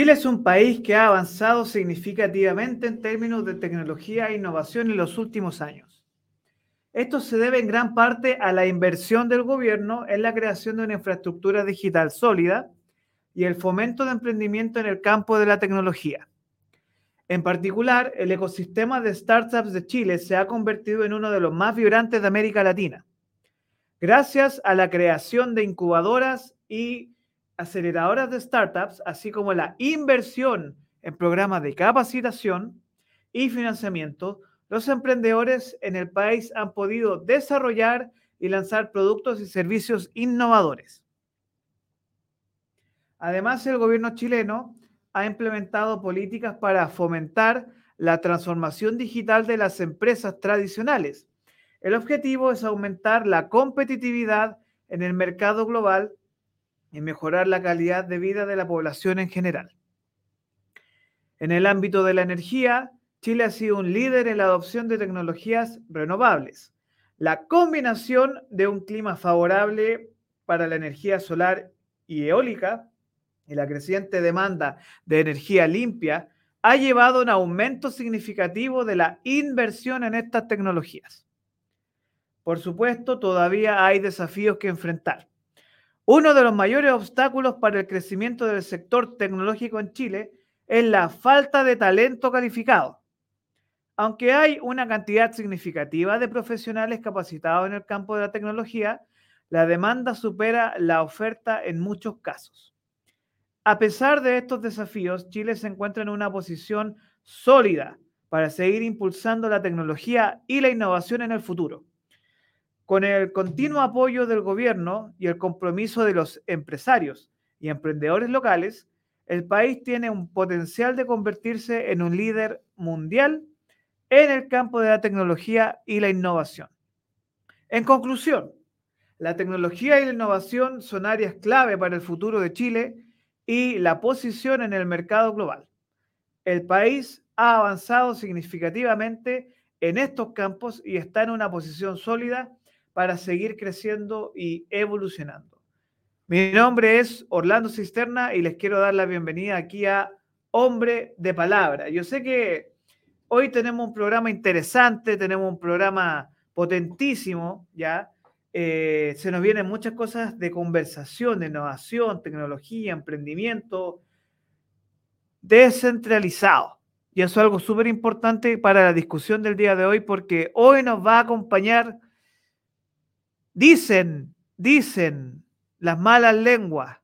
Chile es un país que ha avanzado significativamente en términos de tecnología e innovación en los últimos años. Esto se debe en gran parte a la inversión del gobierno en la creación de una infraestructura digital sólida y el fomento de emprendimiento en el campo de la tecnología. En particular, el ecosistema de startups de Chile se ha convertido en uno de los más vibrantes de América Latina, gracias a la creación de incubadoras y aceleradoras de startups, así como la inversión en programas de capacitación y financiamiento, los emprendedores en el país han podido desarrollar y lanzar productos y servicios innovadores. Además, el gobierno chileno ha implementado políticas para fomentar la transformación digital de las empresas tradicionales. El objetivo es aumentar la competitividad en el mercado global y mejorar la calidad de vida de la población en general. En el ámbito de la energía, Chile ha sido un líder en la adopción de tecnologías renovables. La combinación de un clima favorable para la energía solar y eólica y la creciente demanda de energía limpia ha llevado a un aumento significativo de la inversión en estas tecnologías. Por supuesto, todavía hay desafíos que enfrentar. Uno de los mayores obstáculos para el crecimiento del sector tecnológico en Chile es la falta de talento calificado. Aunque hay una cantidad significativa de profesionales capacitados en el campo de la tecnología, la demanda supera la oferta en muchos casos. A pesar de estos desafíos, Chile se encuentra en una posición sólida para seguir impulsando la tecnología y la innovación en el futuro. Con el continuo apoyo del gobierno y el compromiso de los empresarios y emprendedores locales, el país tiene un potencial de convertirse en un líder mundial en el campo de la tecnología y la innovación. En conclusión, la tecnología y la innovación son áreas clave para el futuro de Chile y la posición en el mercado global. El país ha avanzado significativamente en estos campos y está en una posición sólida para seguir creciendo y evolucionando. Mi nombre es Orlando Cisterna y les quiero dar la bienvenida aquí a Hombre de Palabra. Yo sé que Hoy tenemos un programa interesante, tenemos un programa potentísimo, ¿ya? Eh, se nos vienen muchas cosas de conversación, de innovación, tecnología, emprendimiento, descentralizado. Y eso es algo súper importante para la discusión del día de hoy, porque hoy nos va a acompañar, dicen, dicen las malas lenguas,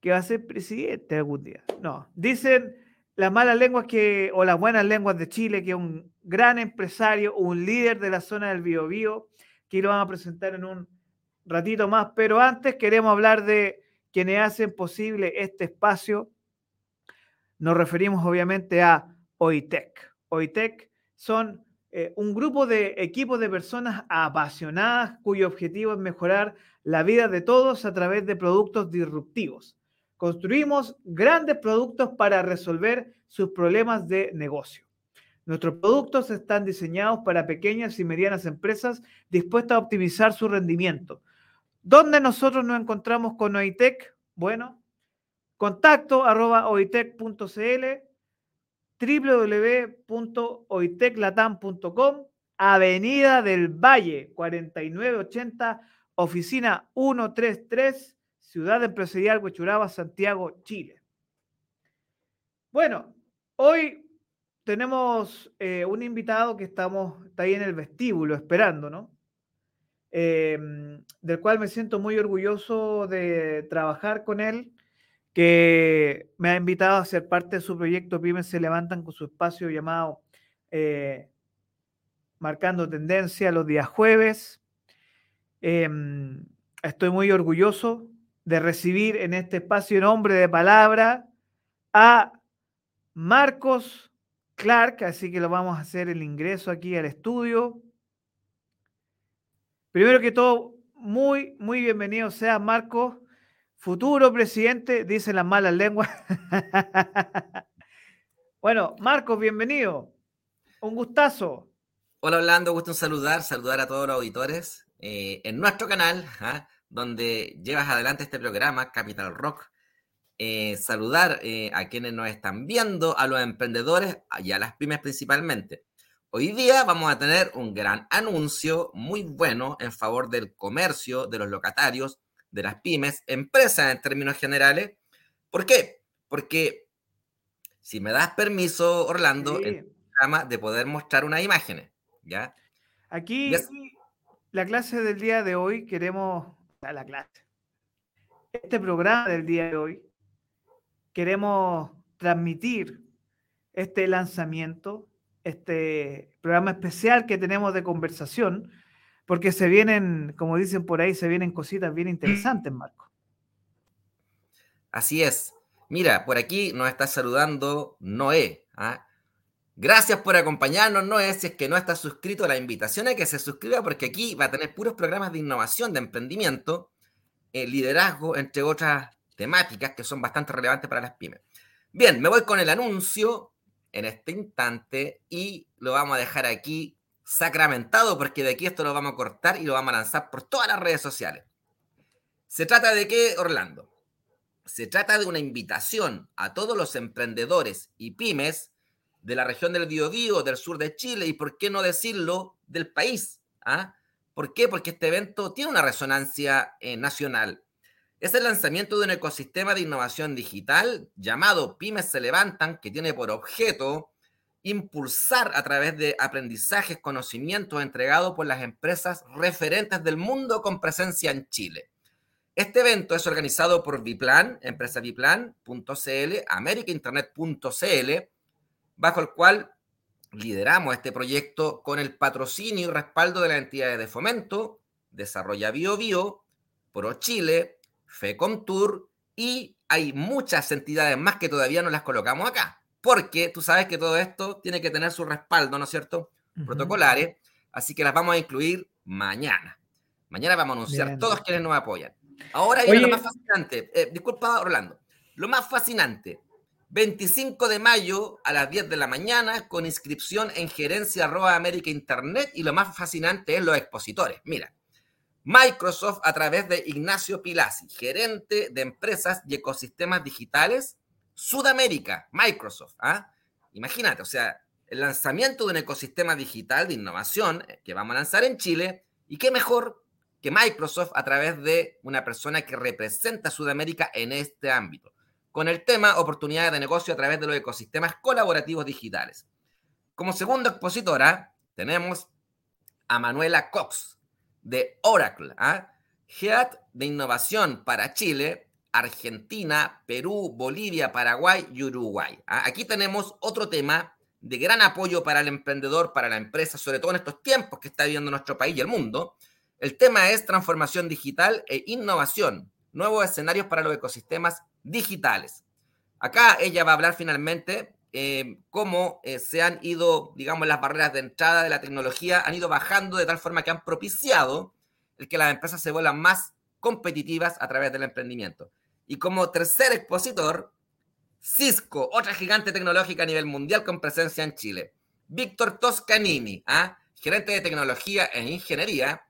que va a ser presidente algún día. No, dicen las malas lenguas que, o las buenas lenguas de Chile, que es un gran empresario, un líder de la zona del Biobío, que lo van a presentar en un ratito más, pero antes queremos hablar de quienes hacen posible este espacio. Nos referimos obviamente a OITEC. OITEC son eh, un grupo de equipos de personas apasionadas cuyo objetivo es mejorar la vida de todos a través de productos disruptivos Construimos grandes productos para resolver sus problemas de negocio. Nuestros productos están diseñados para pequeñas y medianas empresas dispuestas a optimizar su rendimiento. ¿Dónde nosotros nos encontramos con OITEC? Bueno, contacto arroba oitec.cl, www.oiteclatam.com, Avenida del Valle 4980, oficina 133 Ciudad Empresarial Huechuraba, Santiago, Chile. Bueno, hoy tenemos eh, un invitado que estamos, está ahí en el vestíbulo esperando, ¿no? Em, del cual me siento muy orgulloso de trabajar con él, que me ha invitado a ser parte de su proyecto Pymes se levantan con su espacio llamado eh, Marcando Tendencia los días jueves. Em, estoy muy orgulloso de recibir en este espacio nombre de palabra a Marcos Clark, así que lo vamos a hacer el ingreso aquí al estudio. Primero que todo, muy, muy bienvenido sea Marcos, futuro presidente, dicen las malas lenguas. bueno, Marcos, bienvenido. Un gustazo. Hola Orlando, gusto en saludar, saludar a todos los auditores eh, en nuestro canal. ¿ah? donde llevas adelante este programa, Capital Rock, eh, saludar eh, a quienes nos están viendo, a los emprendedores y a las pymes principalmente. Hoy día vamos a tener un gran anuncio muy bueno en favor del comercio, de los locatarios, de las pymes, empresas en términos generales. ¿Por qué? Porque si me das permiso, Orlando, el programa de poder mostrar unas imágenes, ¿ya? Aquí, la clase del día de hoy, queremos, la clase, este programa del día de hoy, queremos transmitir este lanzamiento, este programa especial que tenemos de conversación, porque se vienen, como dicen por ahí, se vienen cositas bien interesantes, Marco. Así es. Mira, por aquí nos está saludando Noé. ¿ah? Gracias por acompañarnos, Noé. Si es que no estás suscrito, la invitación es que se suscriba porque aquí va a tener puros programas de innovación, de emprendimiento, eh, liderazgo, entre otras temáticas que son bastante relevantes para las pymes. Bien, me voy con el anuncio en este instante y lo vamos a dejar aquí sacramentado porque de aquí esto lo vamos a cortar y lo vamos a lanzar por todas las redes sociales. ¿Se trata de qué, Orlando? Se trata de una invitación a todos los emprendedores y pymes de la región del Biobío, del sur de Chile y, por qué no decirlo, del país. ¿ah? ¿Por qué? Porque este evento tiene una resonancia eh, nacional. Es el lanzamiento de un ecosistema de innovación digital llamado Pymes se levantan, que tiene por objeto impulsar a través de aprendizajes, conocimientos entregados por las empresas referentes del mundo con presencia en Chile. Este evento es organizado por Biplan, empresa Biplan.cl, americainternet.cl, bajo el cual lideramos este proyecto con el patrocinio y respaldo de las entidades de fomento, Desarrolla Bio Bio, Pro Chile, FECOMTUR y hay muchas entidades más que todavía no las colocamos acá, porque tú sabes que todo esto tiene que tener su respaldo, ¿no es cierto? Protocolares, así que las vamos a incluir mañana. Mañana vamos a anunciar todos quienes nos apoyan. Ahora viene lo más fascinante. Eh, disculpa, Orlando. Lo más fascinante. 25 de mayo a las 10 de la mañana con inscripción en gerencia arroba América Internet y lo más fascinante es los expositores. Mira, Microsoft a través de Ignacio Pilasi, gerente de empresas y ecosistemas digitales Sudamérica, Microsoft. ¿ah? Imagínate, o sea, el lanzamiento de un ecosistema digital de innovación eh, que vamos a lanzar en Chile y qué mejor que Microsoft a través de una persona que representa a Sudamérica en este ámbito, con el tema oportunidades de negocio a través de los ecosistemas colaborativos digitales. Como segunda expositora tenemos a Manuela Cox, de Oracle, ¿ah? Head de Innovación para Chile, Argentina, Perú, Bolivia, Paraguay y Uruguay. ¿ah? Aquí tenemos otro tema de gran apoyo para el emprendedor, para la empresa, sobre todo en estos tiempos que está viviendo nuestro país y el mundo. El tema es transformación digital e innovación, nuevos escenarios para los ecosistemas digitales. Acá ella va a hablar finalmente eh, cómo eh, se han ido, digamos, las barreras de entrada de la tecnología, han ido bajando de tal forma que han propiciado el que las empresas se vuelvan más competitivas a través del emprendimiento. Y como tercer expositor, Cisco, otra gigante tecnológica a nivel mundial con presencia en Chile. Víctor Toscanini, ¿ah? gerente de tecnología e ingeniería,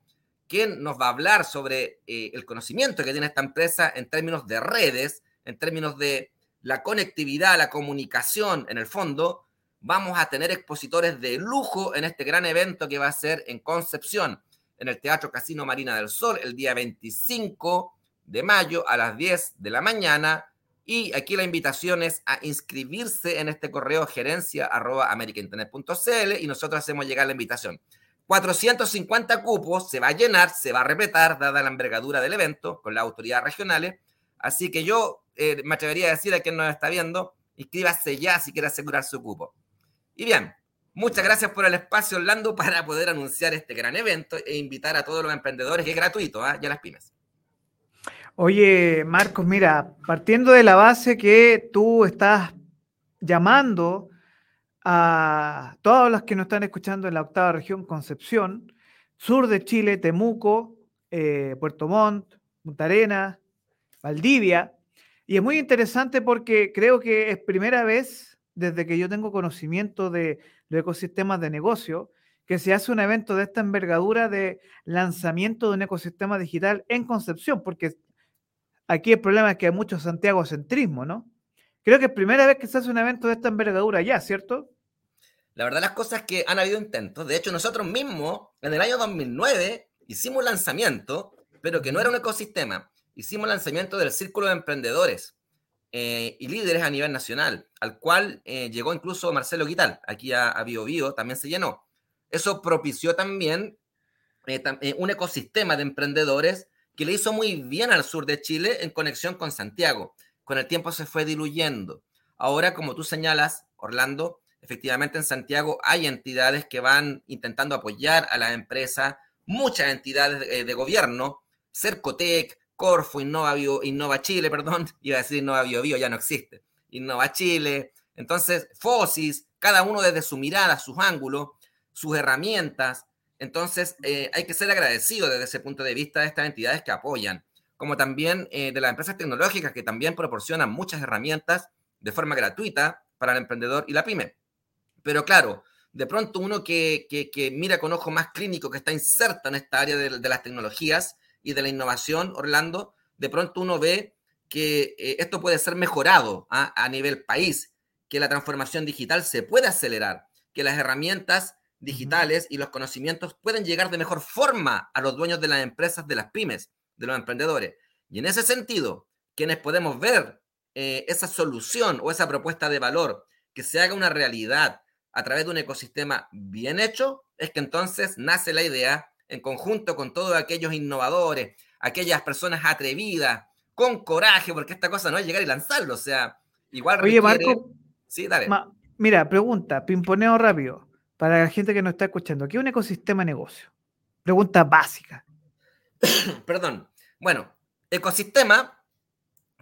quien nos va a hablar sobre eh, el conocimiento que tiene esta empresa en términos de redes, en términos de la conectividad, la comunicación, en el fondo, vamos a tener expositores de lujo en este gran evento que va a ser en Concepción, en el Teatro Casino Marina del Sol, el día 25 de mayo a las 10 de la mañana. Y aquí la invitación es a inscribirse en este correo gerencia y nosotros hacemos llegar la invitación. 450 cupos, se va a llenar, se va a repetir, dada la envergadura del evento con las autoridades regionales. Así que yo eh, me atrevería a decir a quien nos está viendo, inscríbase ya si quiere asegurar su cupo. Y bien, muchas gracias por el espacio, Orlando, para poder anunciar este gran evento e invitar a todos los emprendedores, que es gratuito, ¿ah? y a las pymes. Oye, Marcos, mira, partiendo de la base que tú estás llamando a todos los que nos están escuchando en la octava región, Concepción, sur de Chile, Temuco, eh, Puerto Montt, Punta Arenas, Valdivia, y es muy interesante porque creo que es primera vez desde que yo tengo conocimiento de los ecosistemas de negocio que se hace un evento de esta envergadura de lanzamiento de un ecosistema digital en Concepción, porque aquí el problema es que hay mucho Santiago-centrismo, ¿no? Creo que es primera vez que se hace un evento de esta envergadura ya, ¿cierto? La verdad las cosas que han habido intentos. De hecho, nosotros mismos, en el año 2009, hicimos lanzamiento, pero que no era un ecosistema. Hicimos lanzamiento del Círculo de Emprendedores eh, y Líderes a nivel nacional, al cual eh, llegó incluso Marcelo Guital, aquí a, a Bio, Bio también se llenó. Eso propició también eh, un ecosistema de emprendedores que le hizo muy bien al sur de Chile en conexión con Santiago. Con el tiempo se fue diluyendo. Ahora, como tú señalas, Orlando, efectivamente en Santiago hay entidades que van intentando apoyar a las empresas, muchas entidades de, de gobierno, Cercotec, Corfo, Innova, Bio, Innova Chile, perdón, iba a decir Innova Bio ya no existe, Innova Chile, entonces Fosis, cada uno desde su mirada, sus ángulos, sus herramientas. Entonces, eh, hay que ser agradecido desde ese punto de vista de estas entidades que apoyan, como también eh, de las empresas tecnológicas que también proporcionan muchas herramientas de forma gratuita para el emprendedor y la pyme. Pero claro, de pronto uno que, mira con ojo más clínico, que está inserto en esta área de, de, las tecnologías y de la innovación, Orlando, de pronto uno ve que eh, esto puede ser mejorado ¿ah? a nivel país, que la transformación digital se puede acelerar, que las herramientas digitales y los conocimientos pueden llegar de mejor forma a los dueños de las empresas, de las pymes, de los emprendedores. Y en ese sentido, quienes podemos ver eh, esa solución o esa propuesta de valor que se haga una realidad a través de un ecosistema bien hecho, es que entonces nace la idea en conjunto con todos aquellos innovadores, aquellas personas atrevidas, con coraje, porque esta cosa no es llegar y lanzarlo, o sea, igual... Oye, Marco, sí, dale. mira, pregunta, pimponeo rápido para la gente que nos está escuchando, ¿qué es un ecosistema negocio? Pregunta básica. Perdón. Bueno, ecosistema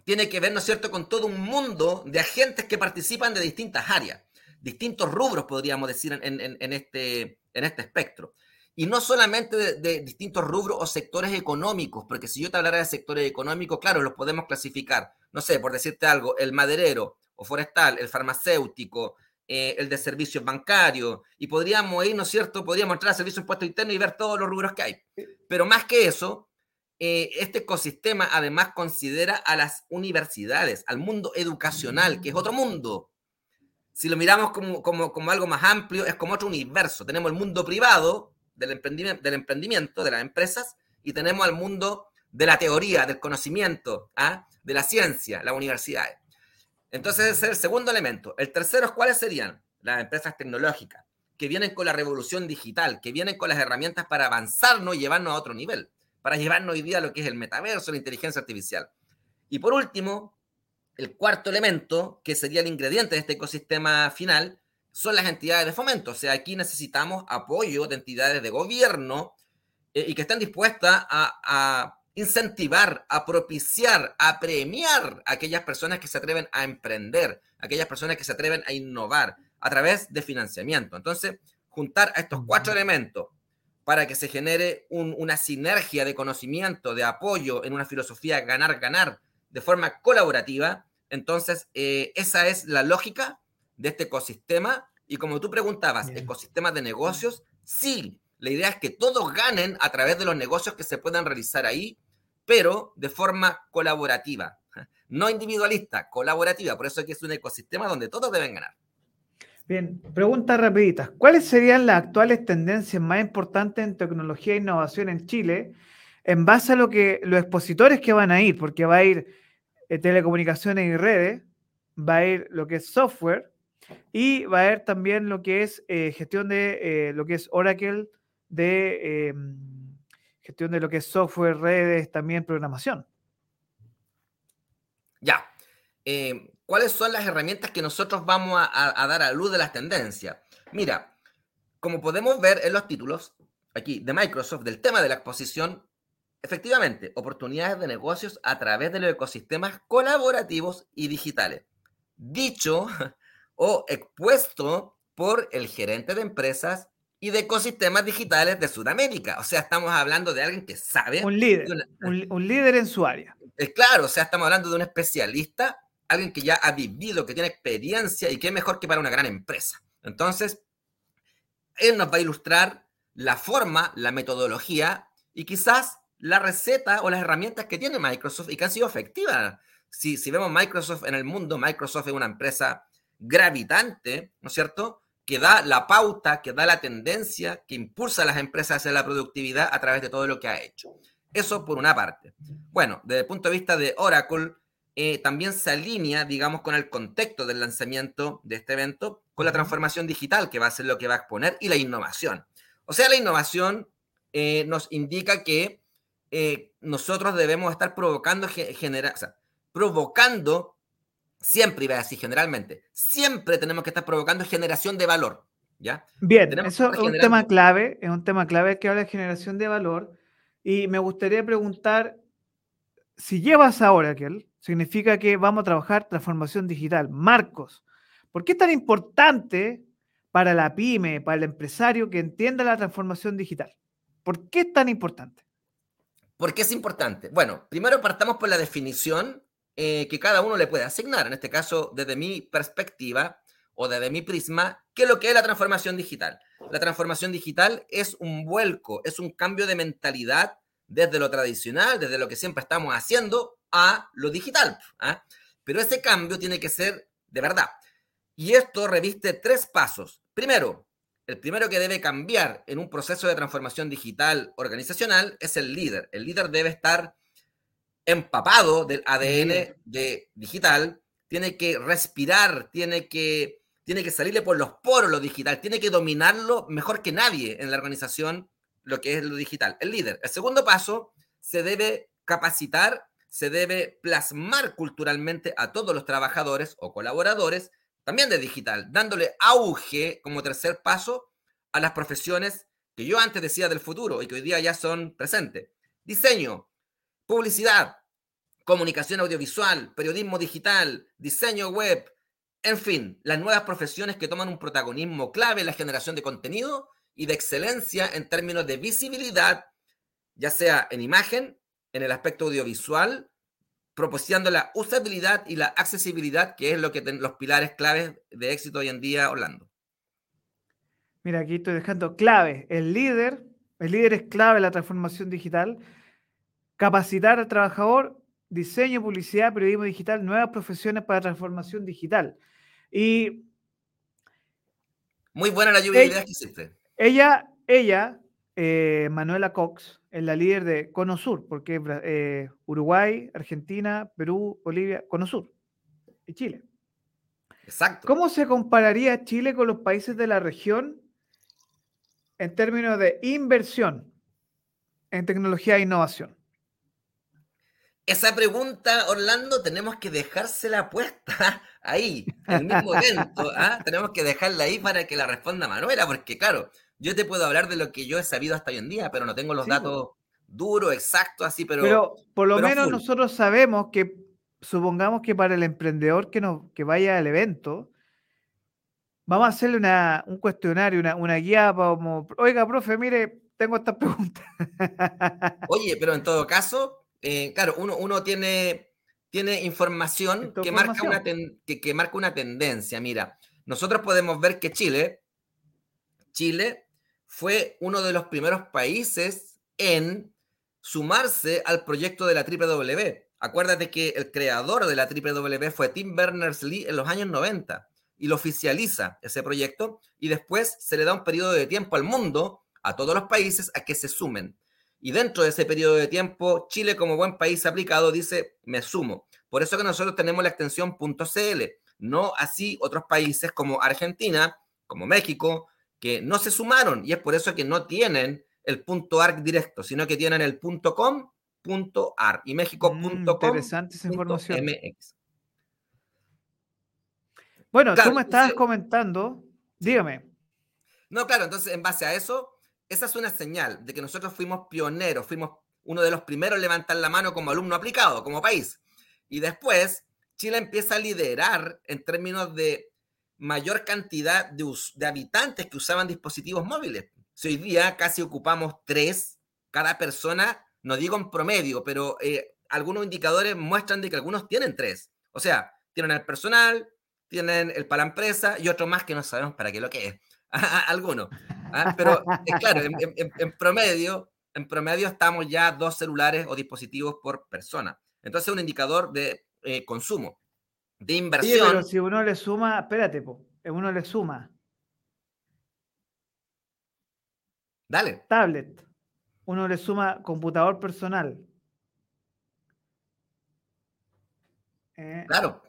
tiene que ver, ¿no es cierto?, con todo un mundo de agentes que participan de distintas áreas, distintos rubros, podríamos decir, en este, en este espectro. Y no solamente de, de, distintos rubros o sectores económicos, porque si yo te hablara de sectores económicos, claro, los podemos clasificar. No sé, por decirte algo, el maderero o forestal, el farmacéutico, eh, el de servicios bancarios, y podríamos ir, ¿no es cierto? Podríamos entrar a servicio de impuesto interno y ver todos los rubros que hay. Pero más que eso, eh, este ecosistema además considera a las universidades, al mundo educacional, que es otro mundo. Si lo miramos como, como, como algo más amplio, es como otro universo. Tenemos el mundo privado del emprendimiento, del emprendimiento de las empresas, y tenemos al mundo de la teoría, del conocimiento, ¿ah? de la ciencia, las universidades. Entonces, ese es el segundo elemento. El tercero, ¿cuáles serían? Las empresas tecnológicas, que vienen con la revolución digital, que vienen con las herramientas para avanzarnos y llevarnos a otro nivel, para llevarnos hoy día a lo que es el metaverso, la inteligencia artificial. Y por último, el cuarto elemento, que sería el ingrediente de este ecosistema final, son las entidades de fomento. O sea, aquí necesitamos apoyo de entidades de gobierno eh, y que estén dispuestas a incentivar, a propiciar, a premiar a aquellas personas que se atreven a emprender, aquellas personas que se atreven a innovar a través de financiamiento. Entonces, juntar a estos cuatro elementos para que se genere un, una sinergia de conocimiento, de apoyo en una filosofía ganar-ganar de forma colaborativa, entonces eh, esa es la lógica de este ecosistema. Y como tú preguntabas, Bien. ecosistema de negocios, sí, la idea es que todos ganen a través de los negocios que se puedan realizar ahí pero de forma colaborativa. No individualista, colaborativa. Por eso es que es un ecosistema donde todos deben ganar. Bien, preguntas rapiditas. ¿Cuáles serían las actuales tendencias más importantes en tecnología e innovación en Chile en base a lo que los expositores que van a ir? Porque va a ir eh, telecomunicaciones y redes, va a ir lo que es software y va a ir también lo que es eh, gestión de eh, lo que es Oracle de em, gestión de lo que es software, redes, también programación. Ya. Eh, ¿Cuáles son las herramientas que nosotros vamos a, a, dar a luz de las tendencias? Mira, como podemos ver en los títulos aquí de Microsoft del tema de la exposición, efectivamente, oportunidades de negocios a través de los ecosistemas colaborativos y digitales. Dicho o expuesto por el gerente de empresas y de ecosistemas digitales de Sudamérica. O sea, estamos hablando de alguien que sabe. Un líder. Una, un, un, líder en su área. Es claro, o sea, estamos hablando de un especialista, alguien que ya ha vivido, que tiene experiencia y que es mejor que para una gran empresa. Entonces, él nos va a ilustrar la forma, la metodología y quizás la receta o las herramientas que tiene Microsoft y que han sido efectivas. Si, si vemos Microsoft en el mundo, Microsoft es una empresa gravitante, ¿no es cierto? Que da la pauta, que da la tendencia, que impulsa a las empresas hacia la productividad a través de todo lo que ha hecho. Eso por una parte. Bueno, desde el punto de vista de Oracle, eh, también se alinea, digamos, con el contexto del lanzamiento de este evento, con la transformación digital, que va a ser lo que va a exponer, y la innovación. O sea, la innovación eh, nos indica que eh, nosotros debemos estar provocando, genera, o sea, provocando, siempre iba a decir generalmente, siempre tenemos que estar provocando generación de valor. ¿ya? Bien, eso es un tema clave, es un tema clave que habla de generación de valor. Y me gustaría preguntar, si llevas ahora, aquel, significa que vamos a trabajar transformación digital. Marcos, ¿por qué es tan importante para la pyme, para el empresario que entienda la transformación digital? ¿Por qué es tan importante? ¿Por qué es importante? Bueno, primero partamos por la definición eh, que cada uno le puede asignar. En este caso, desde mi perspectiva o desde mi prisma, ¿qué es lo que es la transformación digital? La transformación digital es un vuelco, es un cambio de mentalidad desde lo tradicional, desde lo que siempre estamos haciendo, a lo digital. ¿ah? Pero ese cambio tiene que ser de verdad. Y esto reviste tres pasos. Primero, el primero que debe cambiar en un proceso de transformación digital organizacional es el líder. El líder debe estar empapado del ADN de digital, tiene que respirar, tiene que, tiene que salirle por los poros lo digital, tiene que dominarlo mejor que nadie en la organización lo que es lo digital, el líder. El segundo paso, se debe capacitar, se debe plasmar culturalmente a todos los trabajadores o colaboradores, también de digital, dándole auge como tercer paso a las profesiones que yo antes decía del futuro y que hoy día ya son presentes. Diseño, publicidad, comunicación audiovisual, periodismo digital, diseño web, en fin, las nuevas profesiones que toman un protagonismo clave en la generación de contenido y de excelencia en términos de visibilidad, ya sea en imagen, en el aspecto audiovisual, proporcionando la usabilidad y la accesibilidad, que es lo que los pilares claves de éxito hoy en día, Orlando. Mira, aquí estoy dejando clave. El líder, el líder es clave en la transformación digital. Capacitar al trabajador, diseño, publicidad, periodismo digital, nuevas profesiones para transformación digital. Y. Muy buena la lluvia de ideas que hiciste. Ella, ella, eh, Manuela Cox, es la líder de Cono Sur, porque eh, Uruguay, Argentina, Perú, Bolivia, Cono Sur y Chile. Exacto. ¿Cómo se compararía Chile con los países de la región en términos de inversión en tecnología e innovación? Esa pregunta, Orlando, tenemos que dejársela puesta ahí, en el mismo evento. ¿ah? Tenemos que dejarla ahí para que la responda Manuela, porque claro, yo te puedo hablar de lo que yo he sabido hasta hoy en día, pero no tengo los datos duros, exactos, así, pero... Pero por lo menos nosotros sabemos que, supongamos que para el emprendedor que, no, que vaya al evento, vamos a hacerle una, un cuestionario, una, una guía como, oiga, profe, mire, tengo estas preguntas. Oye, pero en todo caso, eh, claro, uno, uno tiene, tiene información que marca, una que, que marca una tendencia. Mira, nosotros podemos ver que Chile, Chile fue uno de los primeros países en sumarse al proyecto de la W. Acuérdate que el creador de la W fue Tim Berners-Lee en los años 90 y lo oficializa ese proyecto y después se le da un periodo de tiempo al mundo, a todos los países, a que se sumen. Y dentro de ese periodo de tiempo, Chile como buen país aplicado dice, me sumo. Por eso que nosotros tenemos la extensión .cl, no así otros países como Argentina, como México, que no se sumaron y es por eso que no tienen el punto .arc directo, sino que tienen el punto .com, punto .ar y México.com. Mm, interesante esa información. MX. Bueno, tú me estabas comentando, dígame. No, claro, entonces en base a eso, esa es una señal de que nosotros fuimos pioneros, fuimos uno de los primeros en levantar la mano como alumno aplicado, como país. Y después, Chile empieza a liderar en términos de mayor cantidad de, habitantes que usaban dispositivos móviles. Si hoy día casi ocupamos tres, cada persona, no digo en promedio, pero eh, algunos indicadores muestran de que algunos tienen tres. O sea, tienen el personal, tienen el para empresa y otro más que no sabemos para qué lo que es. algunos. ¿Ah? Pero claro, en, promedio, en promedio estamos ya dos celulares o dispositivos por persona. Entonces, es un indicador de eh, consumo, de inversión. Sí, pero si uno le suma, espérate, po, uno le suma. Dale. Tablet. Uno le suma computador personal. Eh, claro,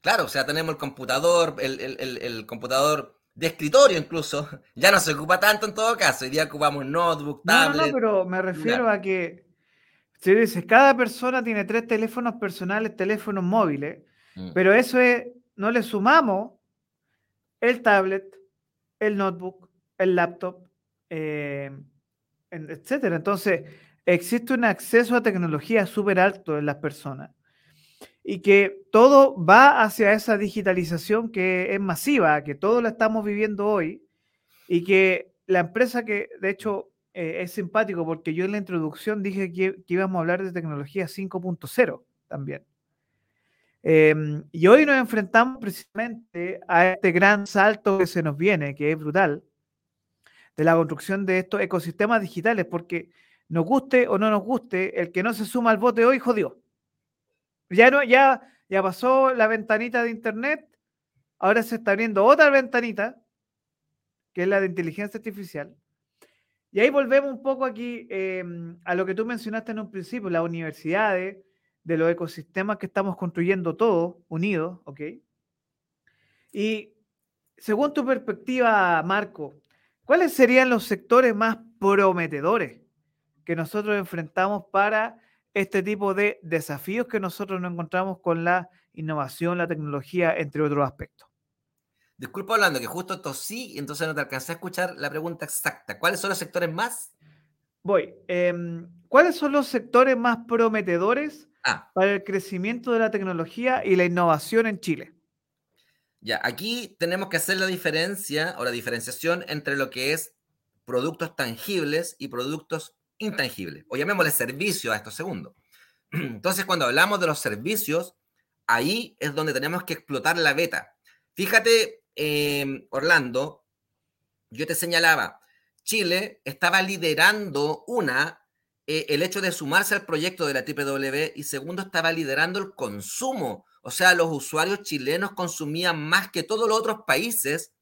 claro, o sea, tenemos el computador, el, computador de escritorio incluso, ya no se ocupa tanto en todo caso, hoy día ocupamos notebook, tablet. No, no, pero me refiero a que, si dices, cada persona tiene tres teléfonos personales, teléfonos móviles, mm. pero eso es, no le sumamos el tablet, el notebook, el laptop, eh, etcétera. Entonces, existe un acceso a tecnología súper alto en las personas y que todo va hacia esa digitalización que es masiva, que todo lo estamos viviendo hoy y que la empresa que, de hecho, eh, es simpático porque yo en la introducción dije que, íbamos a hablar de tecnología 5.0 también. Em, y hoy nos enfrentamos precisamente a este gran salto que se nos viene, que es brutal, de la construcción de estos ecosistemas digitales, porque nos guste o no nos guste, el que no se suma al bote hoy jodió. Ya, no, ya, ya pasó la ventanita de Internet, ahora se está abriendo otra ventanita, que es la de inteligencia artificial. Y ahí volvemos un poco aquí em, a lo que tú mencionaste en un principio, las universidades, de los ecosistemas que estamos construyendo todos unidos, ¿ok? Y según tu perspectiva, Marco, ¿cuáles serían los sectores más prometedores que nosotros enfrentamos para este tipo de desafíos que nosotros nos encontramos con la innovación, la tecnología, entre otros aspectos. Disculpa hablando que justo tosí, entonces no te alcancé a escuchar la pregunta exacta. ¿Cuáles son los sectores más? Voy. Em, ¿Cuáles son los sectores más prometedores ah. para el crecimiento de la tecnología y la innovación en Chile? Ya, aquí tenemos que hacer la diferencia o la diferenciación entre lo que es productos tangibles y productos intangible, o llamémosle servicio a estos segundos. Entonces, cuando hablamos de los servicios, ahí es donde tenemos que explotar la beta. Fíjate, em, Orlando, yo te señalaba, Chile estaba liderando una, eh, el hecho de sumarse al proyecto de la TPW y segundo, estaba liderando el consumo. O sea, los usuarios chilenos consumían más que todos los otros países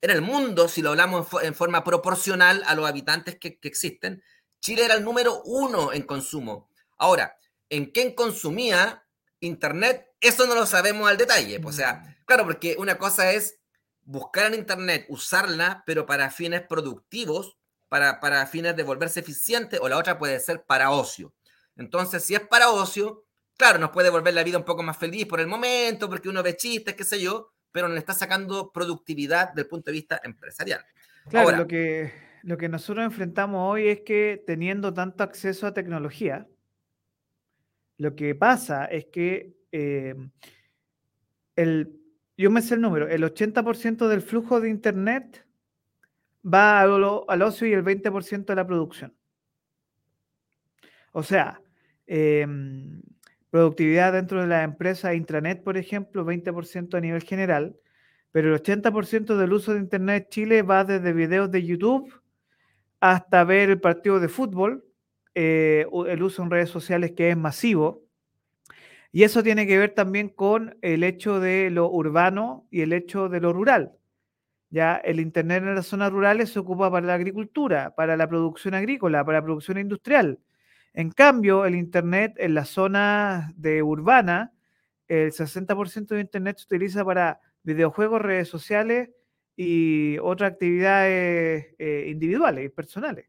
en el mundo, si lo hablamos en, forma proporcional a los habitantes que existen, Chile era el número uno en consumo. Ahora, ¿en quién consumía Internet? Eso no lo sabemos al detalle. O sea, mm. claro, porque una cosa es buscar en Internet, usarla, pero para fines productivos, para, para fines de volverse eficiente, o la otra puede ser para ocio. Entonces, si es para ocio, claro, nos puede volver la vida un poco más feliz por el momento, porque uno ve chistes, qué sé yo, pero no le está sacando productividad del punto de vista empresarial. Claro, lo que lo que nosotros enfrentamos hoy es que teniendo tanto acceso a tecnología, lo que pasa es que eh, el, yo me sé el número, el 80% del flujo de Internet va al, ocio y el 20% de la producción. O sea, em, productividad dentro de la empresa intranet, por ejemplo, 20% a nivel general, pero el 80% del uso de Internet en Chile va desde videos de YouTube hasta ver el partido de fútbol, eh, el uso en redes sociales que es masivo. Y eso tiene que ver también con el hecho de lo urbano y el hecho de lo rural. Ya el Internet en las zonas rurales se ocupa para la agricultura, para la producción agrícola, para la producción industrial. En cambio, el Internet en las zonas de urbana, el 60% de Internet se utiliza para videojuegos, redes sociales y otras actividades eh, individuales y personales,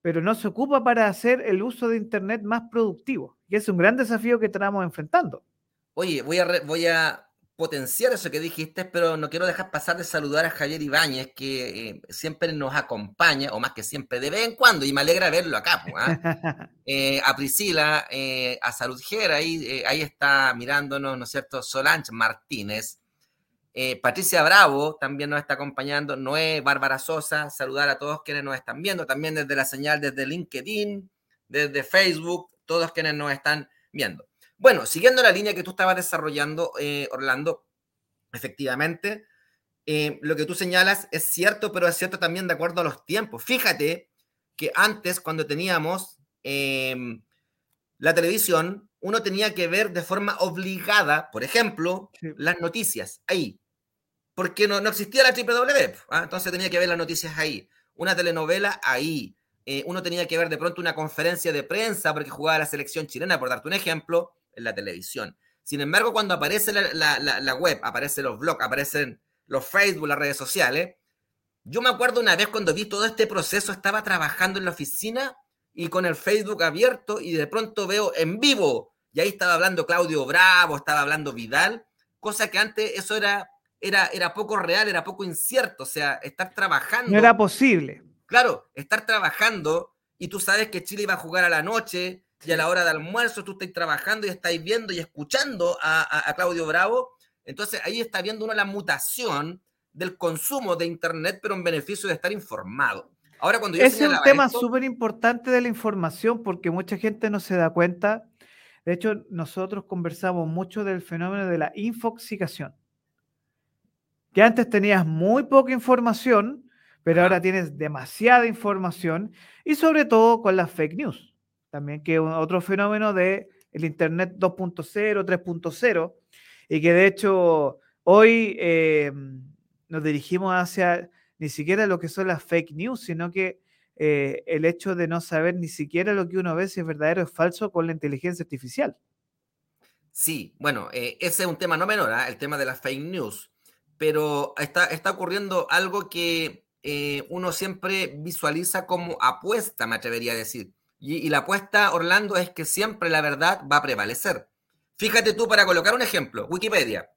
pero no se ocupa para hacer el uso de Internet más productivo. Y es un gran desafío que estamos enfrentando. Oye, voy a, voy a potenciar eso que dijiste, pero no quiero dejar pasar de saludar a Javier Ibáñez, que eh, siempre nos acompaña, o más que siempre, de vez en cuando, y me alegra verlo acá. ¿ah? Eh, a Priscila, a Salud ahí, ahí está mirándonos, ¿no es cierto? Solange Martínez, eh, Patricia Bravo también nos está acompañando. Noé, Bárbara Sosa, saludar a todos quienes nos están viendo, también desde la señal, desde LinkedIn, desde Facebook, todos quienes nos están viendo. Bueno, siguiendo la línea que tú estabas desarrollando, eh, Orlando, efectivamente, eh, lo que tú señalas es cierto, pero es cierto también de acuerdo a los tiempos. Fíjate que antes, cuando teníamos em, la televisión, uno tenía que ver de forma obligada, por ejemplo, las noticias ahí. Porque no, no existía la www, ¿ah? entonces tenía que ver las noticias ahí. Una telenovela ahí. Eh, uno tenía que ver de pronto una conferencia de prensa porque jugaba la selección chilena, por darte un ejemplo, en la televisión. Sin embargo, cuando aparece la, la web, aparecen los blogs, aparecen los Facebook, las redes sociales, yo me acuerdo una vez cuando vi todo este proceso, estaba trabajando en la oficina y con el Facebook abierto y de pronto veo en vivo, y ahí estaba hablando Claudio Bravo, estaba hablando Vidal, cosa que antes eso era, era, era poco real, era poco incierto, o sea, estar trabajando. No era posible. Claro, estar trabajando y tú sabes que Chile iba a jugar a la noche y a la hora de almuerzo tú estás trabajando y estáis viendo y escuchando a, a Claudio Bravo. Entonces ahí está viendo uno la mutación del consumo de Internet, pero en beneficio de estar informado. Ahora, cuando yo Ese es un tema súper importante de la información porque mucha gente no se da cuenta. De hecho, nosotros conversamos mucho del fenómeno de la infoxicación. Que antes tenías muy poca información, pero ahora tienes demasiada información y sobre todo con las fake news. También que es otro fenómeno de el Internet 2.0, 3.0 y que de hecho hoy eh, nos dirigimos hacia ni siquiera lo que son las fake news, sino que eh, el hecho de no saber ni siquiera lo que uno ve si es verdadero o es falso con la inteligencia artificial. Sí, bueno, eh, ese es un tema no menor, ¿ah? el tema de las fake news, pero está, está ocurriendo algo que eh, uno siempre visualiza como apuesta, me atrevería a decir. Y, y, la apuesta, Orlando, es que siempre la verdad va a prevalecer. Fíjate tú, para colocar un ejemplo, Wikipedia.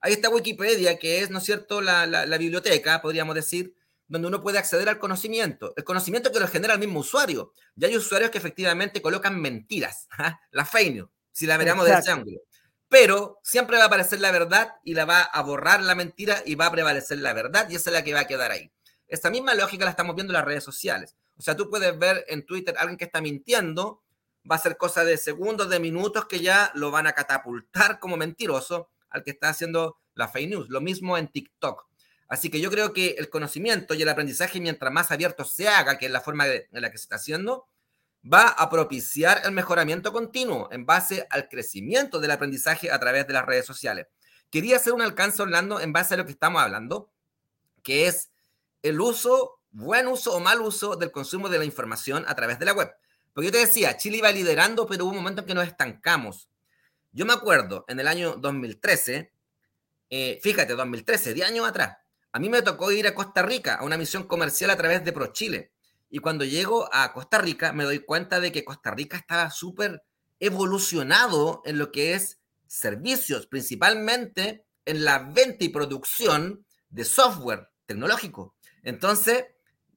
Ahí está Wikipedia, que es, ¿no es cierto?, la, biblioteca, podríamos decir, donde uno puede acceder al conocimiento. El conocimiento que lo genera el mismo usuario. Y hay usuarios que efectivamente colocan mentiras, ¿ah? la fake news, si la veremos de ese ángulo. Pero siempre va a aparecer la verdad y la va a borrar la mentira y va a prevalecer la verdad y esa es la que va a quedar ahí. Esta misma lógica la estamos viendo en las redes sociales. O sea, tú puedes ver en Twitter alguien que está mintiendo, va a ser cosa de segundos, de minutos que ya lo van a catapultar como mentiroso al que está haciendo la fake news. Lo mismo en TikTok. Así que yo creo que el conocimiento y el aprendizaje, mientras más abierto se haga, que es la forma en la que se está haciendo, va a propiciar el mejoramiento continuo en base al crecimiento del aprendizaje a través de las redes sociales. Quería hacer un alcance, Orlando, en base a lo que estamos hablando, que es el uso, buen uso o mal uso del consumo de la información a través de la web. Porque yo te decía, Chile iba liderando, pero hubo un momento en que nos estancamos. Yo me acuerdo en el año 2013, eh, fíjate, 2013, 10 años atrás, a mí me tocó ir a Costa Rica a una misión comercial a través de ProChile. Y cuando llego a Costa Rica, me doy cuenta de que Costa Rica estaba súper evolucionado en lo que es servicios, principalmente en la venta y producción de software tecnológico. Entonces,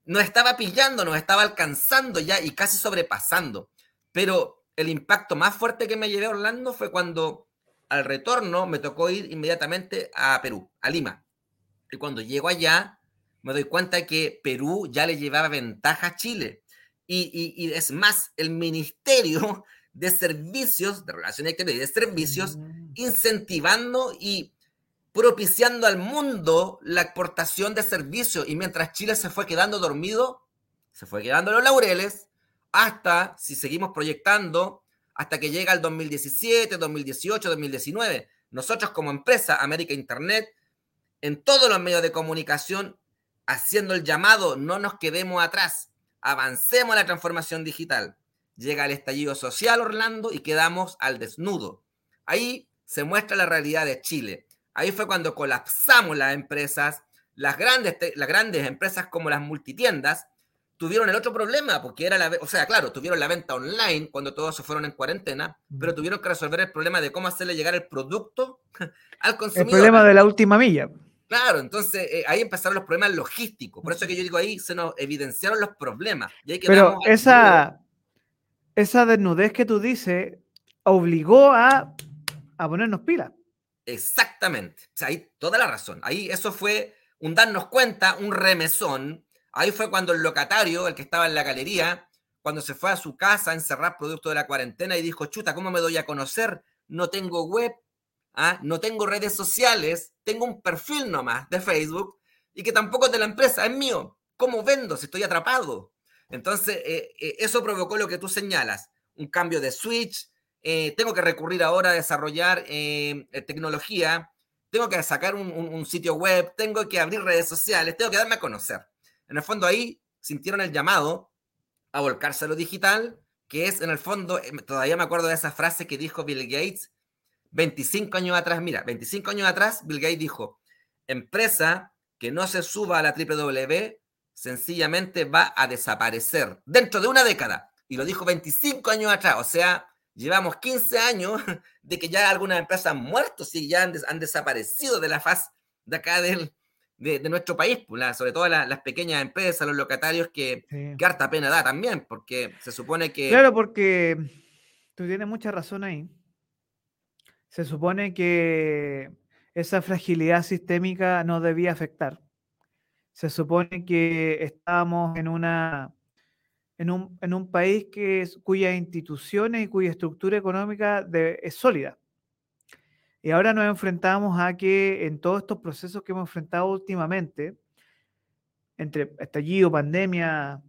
nos estaba pillando, nos estaba alcanzando ya y casi sobrepasando. Pero el impacto más fuerte que me llevé a Orlando fue cuando al retorno me tocó ir inmediatamente a Perú, a Lima. Y cuando llego allá, me doy cuenta que Perú ya le llevaba ventaja a Chile. Y, es más, el Ministerio de Servicios, de Relaciones Exteriores y de Servicios, mm. incentivando y propiciando al mundo la exportación de servicios. Y mientras Chile se fue quedando dormido, se fue quedando los laureles, hasta, si seguimos proyectando, hasta que llega el 2017, 2018, 2019. Nosotros como empresa, América Internet, en todos los medios de comunicación, haciendo el llamado, no nos quedemos atrás, avancemos la transformación digital. Llega el estallido social, Orlando, y quedamos al desnudo. Ahí se muestra la realidad de Chile. Ahí fue cuando colapsamos las empresas, las grandes, las grandes empresas como las multitiendas, tuvieron el otro problema, porque era la, o sea, claro, tuvieron la venta online cuando todos se fueron en cuarentena, pero tuvieron que resolver el problema de cómo hacerle llegar el producto al consumidor. El problema de la última milla. Claro, entonces eh, ahí empezaron los problemas logísticos. Por eso que yo digo ahí se nos evidenciaron los problemas. pero esa, esa desnudez que tú dices obligó a, a ponernos pilas. Exactamente. O sea, ahí toda la razón. Ahí eso fue un darnos cuenta, un remesón Ahí fue cuando el locatario, el que estaba en la galería, cuando se fue a su casa a encerrar producto de la cuarentena y dijo, chuta, ¿cómo me doy a conocer? No tengo web, ¿ah? no tengo redes sociales, tengo un perfil nomás de Facebook y que tampoco es de la empresa, es mío. ¿Cómo vendo si estoy atrapado? Entonces, eh, eh, eso provocó lo que tú señalas, un cambio de switch. Eh, tengo que recurrir ahora a desarrollar tecnología, tengo que sacar un, sitio web, tengo que abrir redes sociales, tengo que darme a conocer. En el fondo ahí sintieron el llamado a volcarse a lo digital, que es en el fondo, todavía me acuerdo de esa frase que dijo Bill Gates 25 años atrás, mira, 25 años atrás, Bill Gates dijo, empresa que no se suba a la W sencillamente va a desaparecer dentro de una década. Y lo dijo 25 años atrás, o sea, llevamos 15 años de que ya algunas empresas han muerto, sí, ya han, desaparecido de la faz de acá del, de, nuestro país, pues, sobre todo las pequeñas empresas, los locatarios, que, que, harta pena da también, porque se supone que... Claro, porque tú tienes mucha razón ahí. Se supone que esa fragilidad sistémica no debía afectar. Se supone que estábamos en, una, en, un, en un país que cuyas instituciones y cuya estructura económica es sólida. Y ahora nos enfrentamos a que en todos estos procesos que hemos enfrentado últimamente, entre estallido, pandemia,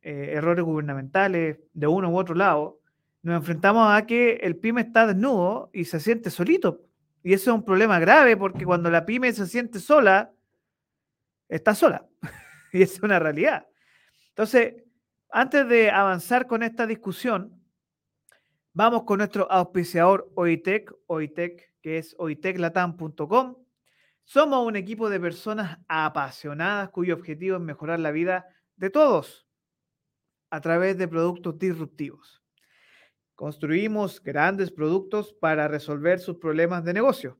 eh, errores gubernamentales de uno u otro lado, nos enfrentamos a que el pyme está desnudo y se siente solito. Y eso es un problema grave porque cuando la pyme se siente sola, está sola. y es una realidad. Entonces, antes de avanzar con esta discusión, vamos con nuestro auspiciador OITEC, OITEC, que es oiteclatam.com. Somos un equipo de personas apasionadas cuyo objetivo es mejorar la vida de todos a través de productos disruptivos. Construimos grandes productos para resolver sus problemas de negocio.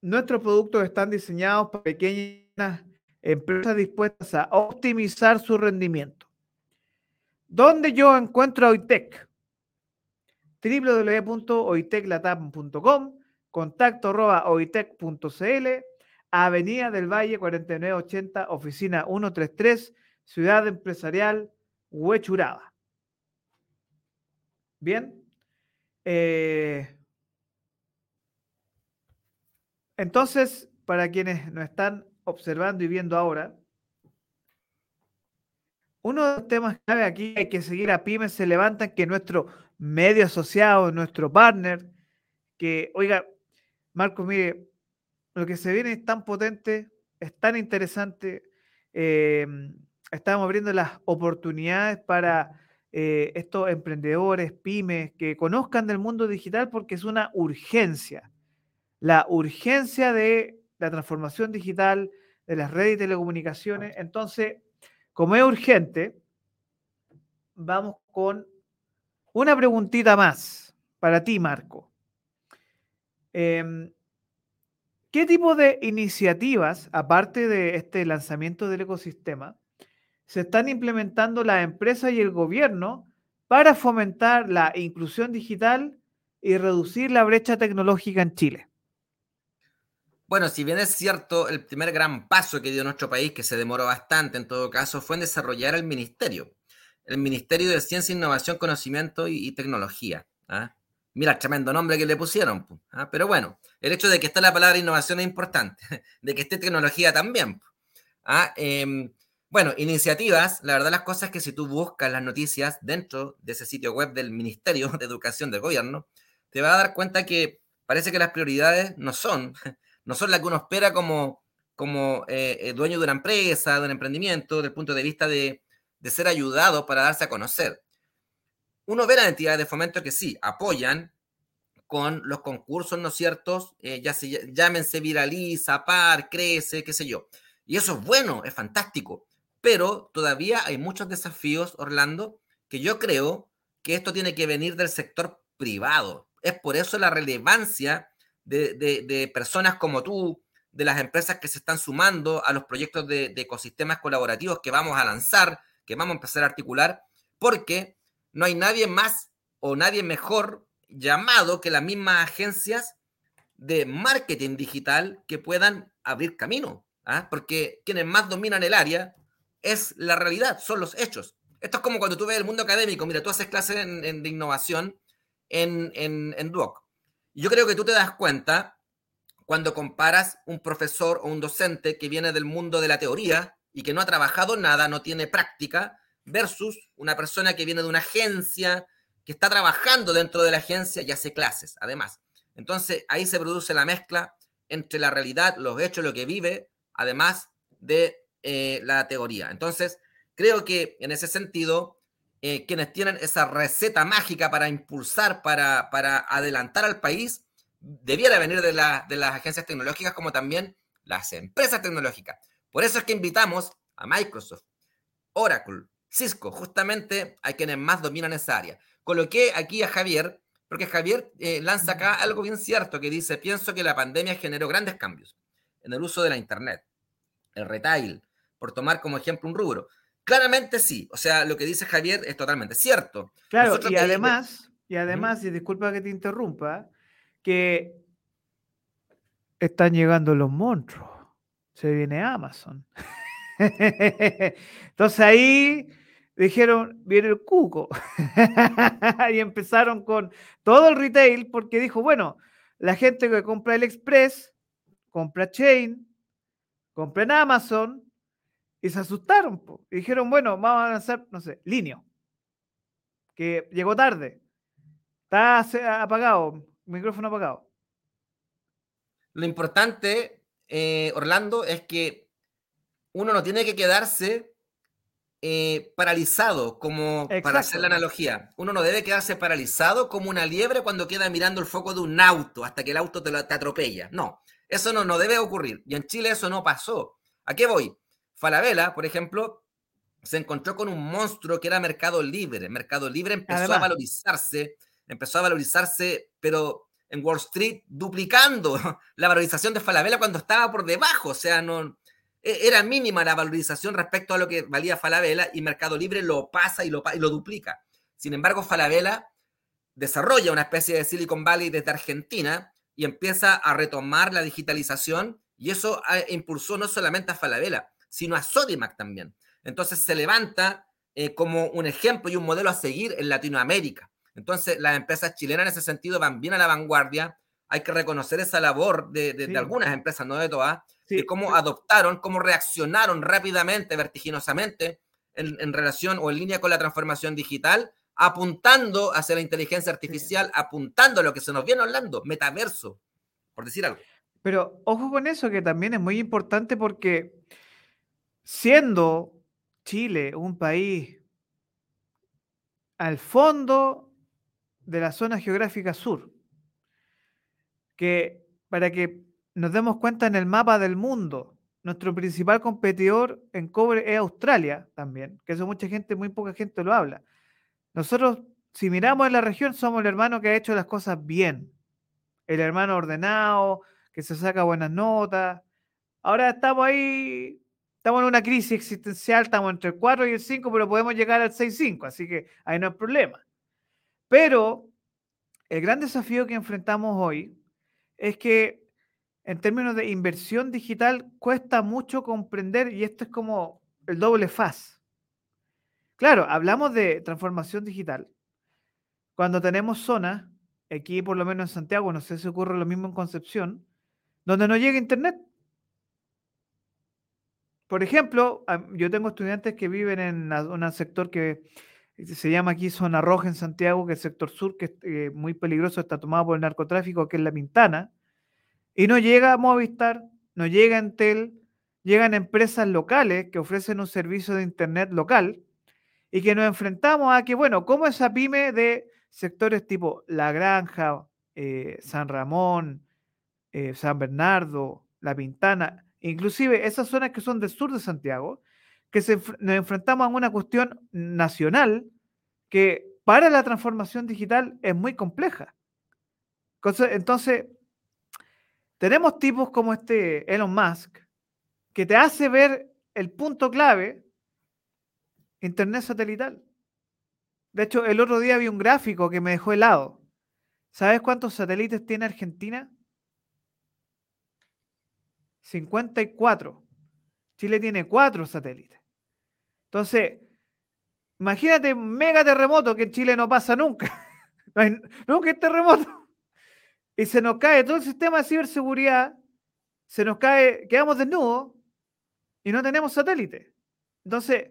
Nuestros productos están diseñados para pequeñas empresas dispuestas a optimizar su rendimiento. ¿Dónde yo encuentro a OITEC? www.oiteclatam.com, contacto arroba oitec.cl, Avenida del Valle 4980, oficina 133, Ciudad Empresarial, Huechuraba. Bien. Eh, entonces, para quienes nos están observando y viendo ahora, uno de los temas clave aquí hay que seguir a Pymes se levantan, que nuestro medio asociado, nuestro partner, que, oiga, Marco, mire, lo que se viene es tan potente, es tan interesante, eh, estamos abriendo las oportunidades para eh, estos emprendedores, pymes, que conozcan del mundo digital porque es una urgencia. La urgencia de la transformación digital de las redes y telecomunicaciones. Entonces, como es urgente, vamos con una preguntita más para ti, Marco. Em, ¿Qué tipo de iniciativas, aparte de este lanzamiento del ecosistema, se están implementando la empresa y el gobierno para fomentar la inclusión digital y reducir la brecha tecnológica en Chile. Bueno, si bien es cierto, el primer gran paso que dio nuestro país, que se demoró bastante en todo caso, fue en desarrollar el ministerio, el Ministerio de Ciencia, Innovación, Conocimiento y, Tecnología. ¿ah? Mira, tremendo nombre que le pusieron. ¿ah? Pero bueno, el hecho de que esté la palabra innovación es importante, de que esté tecnología también. ¿ah? Bueno, iniciativas, la verdad las cosas es que si tú buscas las noticias dentro de ese sitio web del Ministerio de Educación del Gobierno, te vas a dar cuenta que parece que las prioridades no son, no son las que uno espera como, como eh, eh, dueño de una empresa, de un emprendimiento, desde el punto de vista de, ser ayudado para darse a conocer. Uno ve las entidades de fomento que sí, apoyan con los concursos, ¿no es cierto? Eh, ya se, llámense Viraliza, Par, Crece, qué sé yo. Y eso es bueno, es fantástico pero todavía hay muchos desafíos, Orlando, que yo creo que esto tiene que venir del sector privado. Es por eso la relevancia de, personas como tú, de las empresas que se están sumando a los proyectos de, ecosistemas colaborativos que vamos a lanzar, que vamos a empezar a articular, porque no hay nadie más o nadie mejor llamado que las mismas agencias de marketing digital que puedan abrir camino, ¿ah? porque quienes más dominan el área es la realidad, son los hechos. Esto es como cuando tú ves el mundo académico, mira, tú haces clases de innovación en, en, en Duoc. Yo creo que tú te das cuenta cuando comparas un profesor o un docente que viene del mundo de la teoría y que no ha trabajado nada, no tiene práctica, versus una persona que viene de una agencia, que está trabajando dentro de la agencia y hace clases, además. Entonces, ahí se produce la mezcla entre la realidad, los hechos, lo que vive, además de eh, la teoría. Entonces, creo que en ese sentido, eh, quienes tienen esa receta mágica para impulsar, para, para adelantar al país, debiera venir de, de las agencias tecnológicas como también las empresas tecnológicas. Por eso es que invitamos a Microsoft, Oracle, Cisco, justamente a quienes más dominan esa área. Coloqué aquí a Javier, porque Javier eh, lanza acá algo bien cierto que dice, pienso que la pandemia generó grandes cambios en el uso de la Internet, el retail, por tomar como ejemplo un rubro. Claramente sí, o sea, lo que dice Javier es totalmente cierto. Claro, y además, y además, y disculpa que te interrumpa, que están llegando los monstruos. Se viene Amazon. Entonces ahí dijeron, viene el cuco. y empezaron con todo el retail porque dijo, bueno, la gente que compra el Express, compra Chain, compra en Amazon, y se asustaron. Y dijeron, bueno, vamos a lanzar, no sé, Linio, que llegó tarde. Está apagado, micrófono apagado. Lo importante, eh, Orlando, es que uno no tiene que quedarse eh, paralizado, como para hacer la analogía. Uno no debe quedarse paralizado como una liebre cuando queda mirando el foco de un auto hasta que el auto te, te atropella. No, eso no, no debe ocurrir. Y en Chile eso no pasó. ¿A qué voy? Falabella, por ejemplo, se encontró con un monstruo que era Mercado Libre. Mercado Libre empezó a valorizarse, empezó a valorizarse, pero en Wall Street duplicando la valorización de Falabella cuando estaba por debajo. O sea, no, e, era mínima la valorización respecto a lo que valía Falabella y Mercado Libre lo pasa y lo, y lo duplica. Sin embargo, Falabella desarrolla una especie de Silicon Valley desde Argentina y empieza a retomar la digitalización y eso ah, impulsó no solamente a Falabella, sino a Sodimac también. Entonces se levanta eh, como un ejemplo y un modelo a seguir en Latinoamérica. Entonces las empresas chilenas en ese sentido van bien a la vanguardia. Hay que reconocer esa labor de, algunas empresas, no de todas, de cómo adoptaron, cómo reaccionaron rápidamente, vertiginosamente en, relación o en línea con la transformación digital, apuntando hacia la inteligencia artificial, apuntando a lo que se nos viene hablando, metaverso, por decir algo. Pero ojo con eso, que también es muy importante porque siendo Chile un país al fondo de la zona geográfica sur, que para que nos demos cuenta en el mapa del mundo, nuestro principal competidor en cobre es Australia también, que eso mucha gente, muy poca gente lo habla. Nosotros, si miramos en la región, somos el hermano que ha hecho las cosas bien, el hermano ordenado, que se saca buenas notas. Ahora estamos ahí estamos en una crisis existencial, estamos entre el 4 y el 5, pero podemos llegar al 6-5, así que ahí no hay problema. Pero el gran desafío que enfrentamos hoy es que en términos de inversión digital cuesta mucho comprender y esto es como el doble faz. Claro, hablamos de transformación digital. Cuando tenemos zonas, aquí por lo menos en Santiago, no sé si ocurre lo mismo en Concepción, donde no llega internet. Por ejemplo, yo tengo estudiantes que viven en un sector que se llama aquí Zona Roja en Santiago, que es el sector sur, que es eh, muy peligroso, está tomado por el narcotráfico, que es La Pintana, y no llega a Movistar, no llega Entel, llegan empresas locales que ofrecen un servicio de Internet local y que nos enfrentamos a que, bueno, como esa pyme de sectores tipo La Granja, eh, San Ramón, eh, San Bernardo, La Pintana, inclusive esas zonas que son del sur de Santiago, que nos enfrentamos a una cuestión nacional que para la transformación digital es muy compleja. Entonces, tenemos tipos como este Elon Musk, que te hace ver el punto clave, Internet satelital. De hecho, el otro día vi un gráfico que me dejó helado. ¿Sabes cuántos satélites tiene Argentina? 54. Chile tiene cuatro satélites. Entonces, imagínate un mega terremoto que en Chile no pasa nunca. nunca hay terremoto. Y se nos cae todo el sistema de ciberseguridad, se nos cae, quedamos desnudos y no tenemos satélite. Entonces,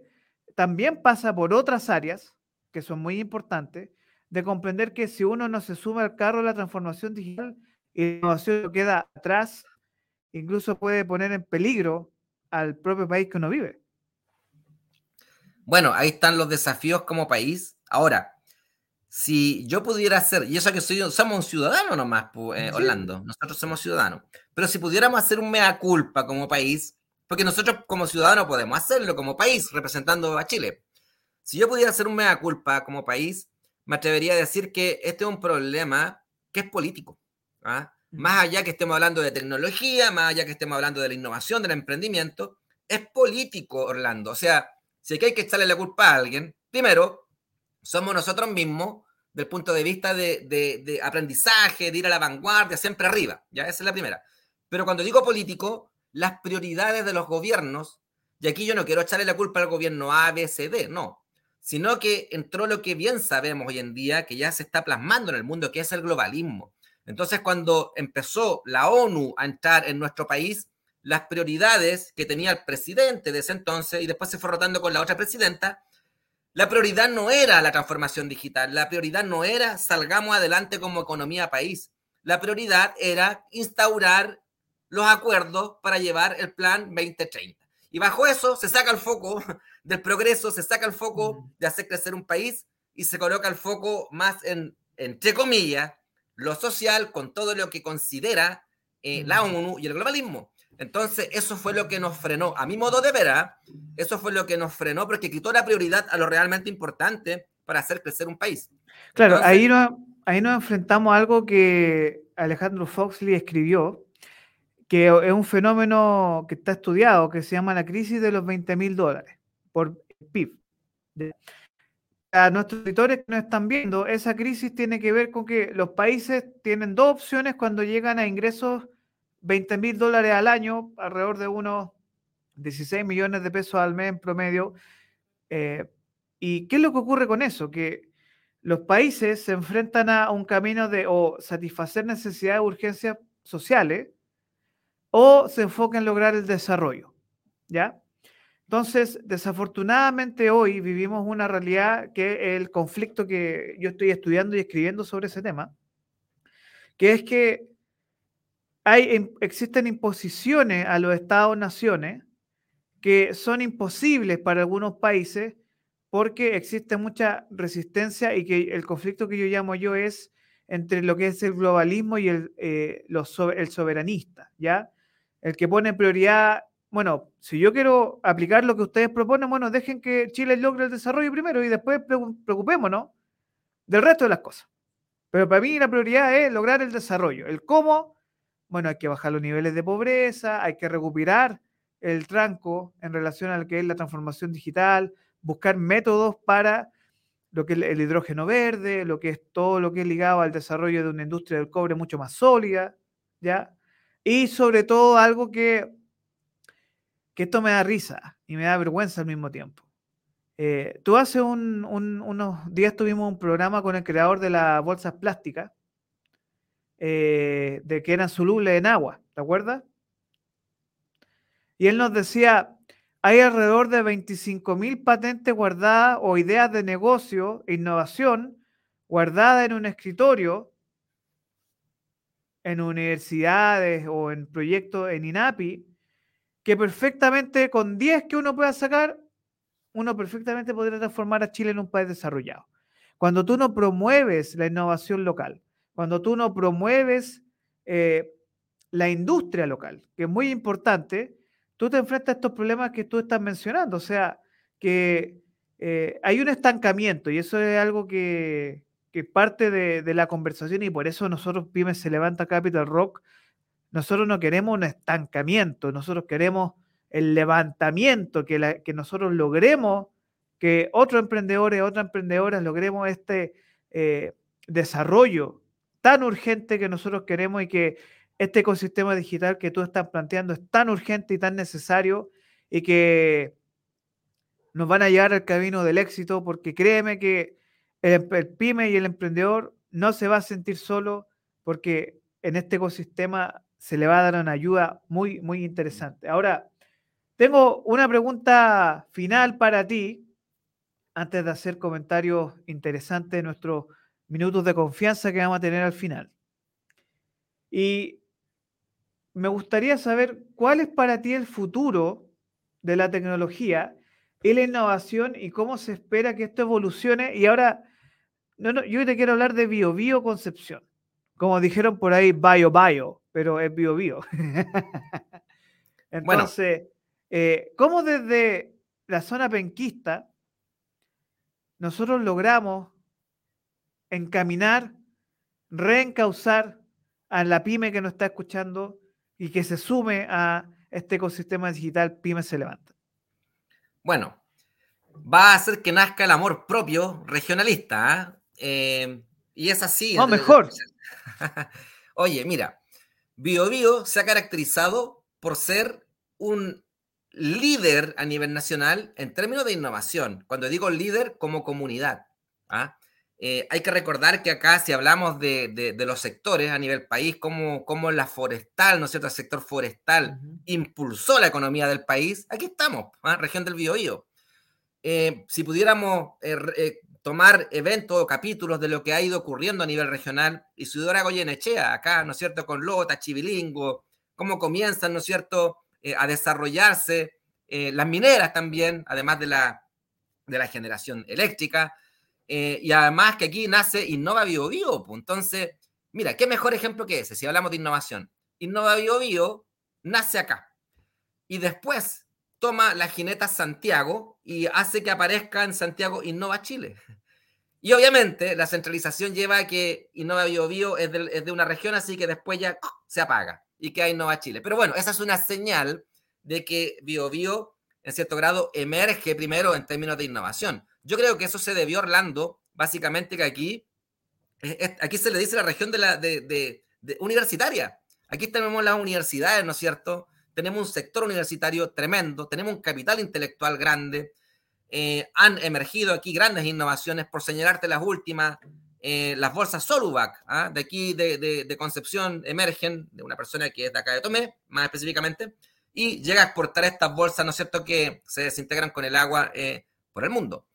también pasa por otras áreas que son muy importantes, de comprender que si uno no se suma al carro de la transformación digital y la innovación queda atrás, incluso puede poner en peligro al propio país que uno vive. Bueno, ahí están los desafíos como país. Ahora, si yo pudiera hacer, y eso que soy, somos un ciudadano nomás, eh, Orlando, nosotros somos ciudadanos, pero si pudiéramos hacer un mea culpa como país, porque nosotros como ciudadanos podemos hacerlo como país, representando a Chile. Si yo pudiera hacer un mea culpa como país, me atrevería a decir que este es un problema que es político. ¿ah? Más allá que estemos hablando de tecnología, más allá que estemos hablando de la innovación, del emprendimiento, es político, Orlando. O sea, si hay que echarle la culpa a alguien, primero, somos nosotros mismos del punto de vista de, aprendizaje, de ir a la vanguardia, siempre arriba. Ya, esa es la primera. Pero cuando digo político, las prioridades de los gobiernos, y aquí yo no quiero echarle la culpa al gobierno A, B, C, D, no, sino que entró lo que bien sabemos hoy en día, que ya se está plasmando en el mundo, que es el globalismo. Entonces, cuando empezó la ONU a entrar en nuestro país, las prioridades que tenía el presidente de ese entonces, y después se fue rotando con la otra presidenta, la prioridad no era la transformación digital, la prioridad no era salgamos adelante como economía país. La prioridad era instaurar los acuerdos para llevar el plan 2030. Y bajo eso se saca el foco del progreso, se saca el foco de hacer crecer un país y se coloca el foco más en, entre comillas, lo social con todo lo que considera eh, la ONU y el globalismo. Entonces, eso fue lo que nos frenó. A mi modo de ver, ¿ah? eso fue lo que nos frenó porque quitó la prioridad a lo realmente importante para hacer crecer un país. Claro, ahí, no, ahí nos enfrentamos a algo que Alejandro Foxley escribió, que es un fenómeno que está estudiado, que se llama la crisis de los 20 mil dólares por PIB. A nuestros editores que nos están viendo, esa crisis tiene que ver con que los países tienen dos opciones cuando llegan a ingresos 20 mil dólares al año, alrededor de unos 16 millones de pesos al mes en promedio. Eh, ¿Y qué es lo que ocurre con eso? Que los países se enfrentan a un camino de o satisfacer necesidades de urgencias sociales o se enfocan en lograr el desarrollo. ¿Ya? Entonces, desafortunadamente hoy vivimos una realidad que el conflicto que yo estoy estudiando y escribiendo sobre ese tema, que es que hay, existen imposiciones a los estados-naciones que son imposibles para algunos países porque existe mucha resistencia y que el conflicto que yo llamo yo es entre lo que es el globalismo y el, eh, el soberanista, ¿ya? El que pone prioridad, bueno, si yo quiero aplicar lo que ustedes proponen, bueno, dejen que Chile logre el desarrollo primero y después preocupémonos del resto de las cosas. Pero para mí la prioridad es lograr el desarrollo. El cómo bueno, hay que bajar los niveles de pobreza, hay que recuperar el tranco en relación a lo que es la transformación digital, buscar métodos para lo que es el hidrógeno verde, lo que es todo lo que es ligado al desarrollo de una industria del cobre mucho más sólida, ¿ya? Y sobre todo algo que, que esto me da risa y me da vergüenza al mismo tiempo. Eh, tú hace unos días tuvimos un programa con el creador de las bolsas plásticas, eh, de que eran solubles en agua, ¿te acuerdas? Y él nos decía, hay alrededor de 25 mil patentes guardadas o ideas de negocio e innovación guardadas en un escritorio, en universidades o en proyectos en INAPI, que perfectamente con 10 que uno pueda sacar, uno perfectamente podría transformar a Chile en un país desarrollado. Cuando tú no promueves la innovación local, cuando tú no promueves eh, la industria local, que es muy importante, tú te enfrentas a estos problemas que tú estás mencionando. O sea, que eh, hay un estancamiento y eso es algo que, que parte de, la conversación y por eso nosotros, Pymes Se Levanta Capital Rock, nosotros no queremos un estancamiento, nosotros queremos el levantamiento, que, nosotros logremos que otros emprendedores, otras emprendedoras logremos este eh, desarrollo tan urgente que nosotros queremos y que este ecosistema digital que tú estás planteando es tan urgente y tan necesario y que nos van a llevar al camino del éxito porque créeme que el, pyme y el emprendedor no se va a sentir solo porque en este ecosistema se le va a dar una ayuda muy, muy interesante. Ahora, tengo una pregunta final para ti antes de hacer comentarios interesantes de nuestros minutos de confianza que vamos a tener al final. Y me gustaría saber cuál es para ti el futuro de la tecnología y la innovación y cómo se espera que esto evolucione. Y ahora, no, no, yo te quiero hablar de bio, bio concepción. Como dijeron por ahí, bio, bio, pero es bio, bio. Entonces, eh, ¿cómo desde la zona penquista nosotros logramos encaminar, reencauzar a la pyme que nos está escuchando y que se sume a este ecosistema digital Pyme se levanta? Bueno, va a hacer que nazca el amor propio regionalista. ¿ah? Eh, y es así. No, mejor. Oye, mira, BioBio se ha caracterizado por ser un líder a nivel nacional en términos de innovación. Cuando digo líder, como comunidad. ¿ah? Eh, hay que recordar que acá, si hablamos de, los sectores a nivel país, como, como, la forestal, ¿no es cierto? El sector forestal impulsó la economía del país, aquí estamos, ¿ah? región del Biobío. Eh, si pudiéramos eh, tomar eventos o capítulos de lo que ha ido ocurriendo a nivel regional, y Ciudad Goyenechea, acá, ¿no es cierto? Con Lota, Chivilingo, cómo comienzan, ¿no es cierto? a desarrollarse las mineras también, además de la, de la generación eléctrica. Eh, y además que aquí nace Innova Bio Bio. Entonces, mira, qué mejor ejemplo que ese, si hablamos de innovación. Innova Bio Bio nace acá. Y después toma la jineta Santiago y hace que aparezca en Santiago Innova Chile. Y obviamente la centralización lleva a que Innova Bio Bio es de, es de una región, así que después ya se apaga y que hay Innova Chile. Pero bueno, esa es una señal de que Bio Bio, en cierto grado, emerge primero en términos de innovación. Yo creo que eso se debió Orlando, básicamente que aquí, aquí se le dice la región de la de, universitaria. Aquí tenemos las universidades, ¿no es cierto? Tenemos un sector universitario tremendo, tenemos un capital intelectual grande. Eh, han emergido aquí grandes innovaciones, por señalarte las últimas, eh, las bolsas Solubac, ¿ah? de aquí de, Concepción, emergen de una persona que es de acá de Tomé, más específicamente, y llega a exportar estas bolsas, ¿no es cierto?, que se desintegran con el agua eh, por el mundo.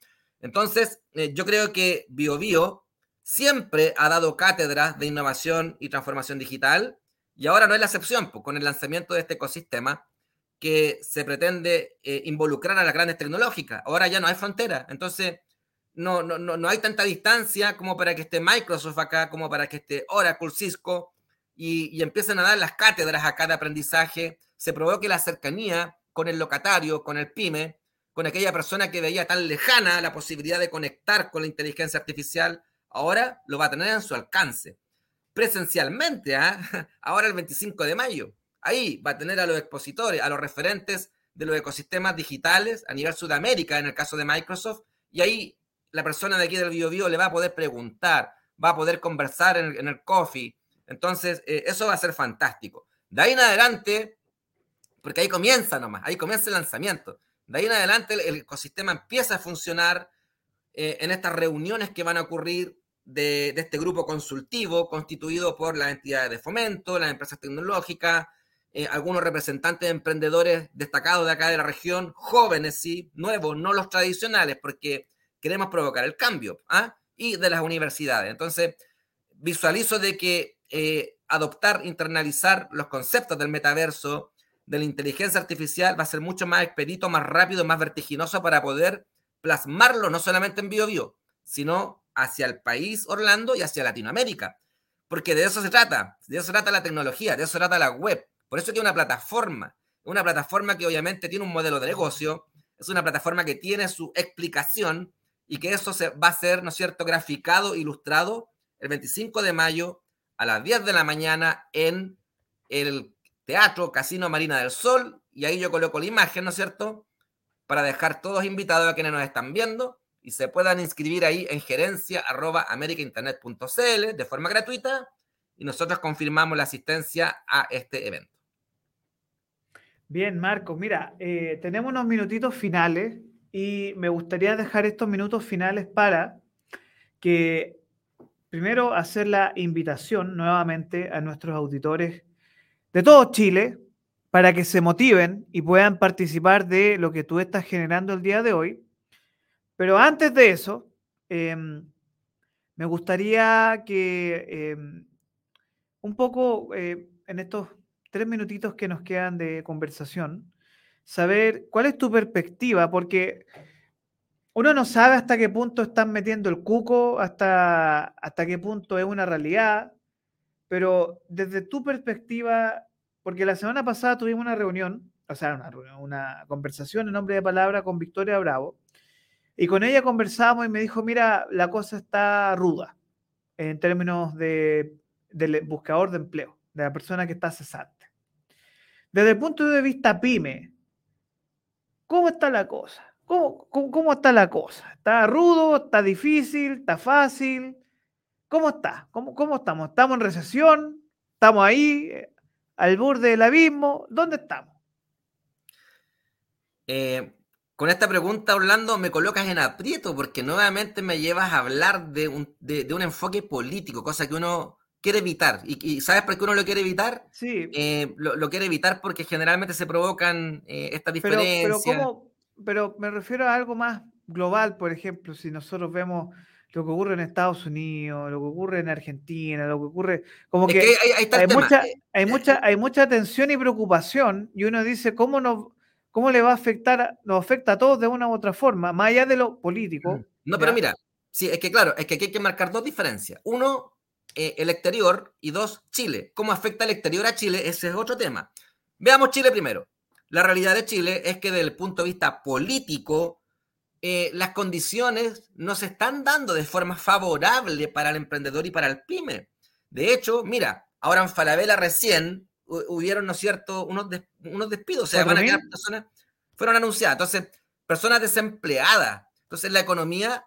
Entonces, eh, yo creo que BioBio siempre ha dado cátedras de innovación y transformación digital y ahora no es la excepción, con el lanzamiento de este ecosistema que se pretende eh, involucrar a las grandes tecnológicas. Ahora ya no hay frontera, entonces no, no, no, hay tanta distancia como para que esté Microsoft acá, como para que esté Oracle, Cisco, y, y empiecen a dar las cátedras acá de aprendizaje, se provoque la cercanía con el locatario, con el pyme, con aquella persona que veía tan lejana la posibilidad de conectar con la inteligencia artificial, ahora lo va a tener en su alcance. Presencialmente, ¿ah? ahora el 25 de mayo. Ahí va a tener a los expositores, a los referentes de los ecosistemas digitales a nivel Sudamérica, en el caso de Microsoft, y ahí la persona de aquí del BioBio le va a poder preguntar, va a poder conversar en el, coffee. Entonces, eh, eso va a ser fantástico. De ahí en adelante, porque ahí comienza nomás, ahí comienza el lanzamiento. De ahí en adelante el, ecosistema empieza a funcionar eh, en estas reuniones que van a ocurrir de, este grupo consultivo constituido por las entidades de fomento, las empresas tecnológicas, eh, algunos representantes de emprendedores destacados de acá de la región, jóvenes, sí, nuevos, no los tradicionales, porque queremos provocar el cambio, ¿ah? y de las universidades. Entonces, visualizo de que eh, adoptar, internalizar los conceptos del metaverso, de la inteligencia artificial va a ser mucho más expedito, más rápido, más vertiginoso para poder plasmarlo no solamente en BioBio, sino hacia el país Orlando y hacia Latinoamérica. Porque de eso se trata, de eso se trata la tecnología, de eso se trata la web. Por eso que una plataforma, una plataforma que obviamente tiene un modelo de negocio, es una plataforma que tiene su explicación y que eso se va a ser, ¿no es cierto?, graficado, ilustrado el 25 de mayo a las 10 de la mañana en el Teatro Casino Marina del Sol, y ahí yo coloco la imagen, ¿no es cierto? Para dejar todos invitados a quienes nos están viendo y se puedan inscribir ahí en gerencia de forma gratuita y nosotros confirmamos la asistencia a este evento. Bien, Marco, mira, eh, tenemos unos minutitos finales y me gustaría dejar estos minutos finales para que primero hacer la invitación nuevamente a nuestros auditores de todo Chile para que se motiven y puedan participar de lo que tú estás generando el día de hoy. Pero antes de eso, em, me gustaría que em, un poco eh, en estos tres minutitos que nos quedan de conversación, saber cuál es tu perspectiva, porque uno no sabe hasta qué punto están metiendo el cuco, hasta, hasta qué punto es una realidad, pero desde tu perspectiva, porque la semana pasada tuvimos una reunión, o sea, una, una conversación en nombre de palabra con Victoria Bravo, y con ella conversamos y me dijo, mira, la cosa está ruda en términos de, del buscador de empleo, de la persona que está cesante. Desde el punto de vista pyme, ¿cómo está la cosa? ¿Cómo, cómo, está la cosa? ¿Está rudo? ¿Está difícil? ¿Está fácil? ¿Cómo está? ¿Cómo, ¿Cómo estamos? ¿Estamos en recesión? ¿Estamos ahí eh, al borde del abismo? ¿Dónde estamos? Eh, con esta pregunta, Orlando, me colocas en aprieto porque nuevamente me llevas a hablar de un, de, un enfoque político, cosa que uno quiere evitar. ¿Y, sabes por qué uno lo quiere evitar? Sí. Eh, lo, quiere evitar porque generalmente se provocan estas diferencias. Pero, pero me refiero a algo más global, por ejemplo, si nosotros vemos lo que ocurre en Estados Unidos, lo que ocurre en Argentina, lo que ocurre, como que, hay, mucha, eh, hay, mucha, eh, hay mucha tensión y preocupación y uno dice, ¿cómo, nos, cómo le va a afectar, nos afecta a todos de una u otra forma, más allá de lo político? Mm. No, pero mira, sí, es que claro, es que aquí hay que marcar dos diferencias. Uno, eh, el exterior y dos, Chile. ¿Cómo afecta el exterior a Chile? Ese es otro tema. Veamos Chile primero. La realidad de Chile es que desde el punto de vista político, eh, las condiciones no se están dando de forma favorable para el emprendedor y para el pyme. De hecho, mira, ahora en Falabella recién hubieron, ¿no es cierto?, unos, unos despidos, o sea, van a quedar personas, fueron anunciadas. Entonces, personas desempleadas. Entonces, la economía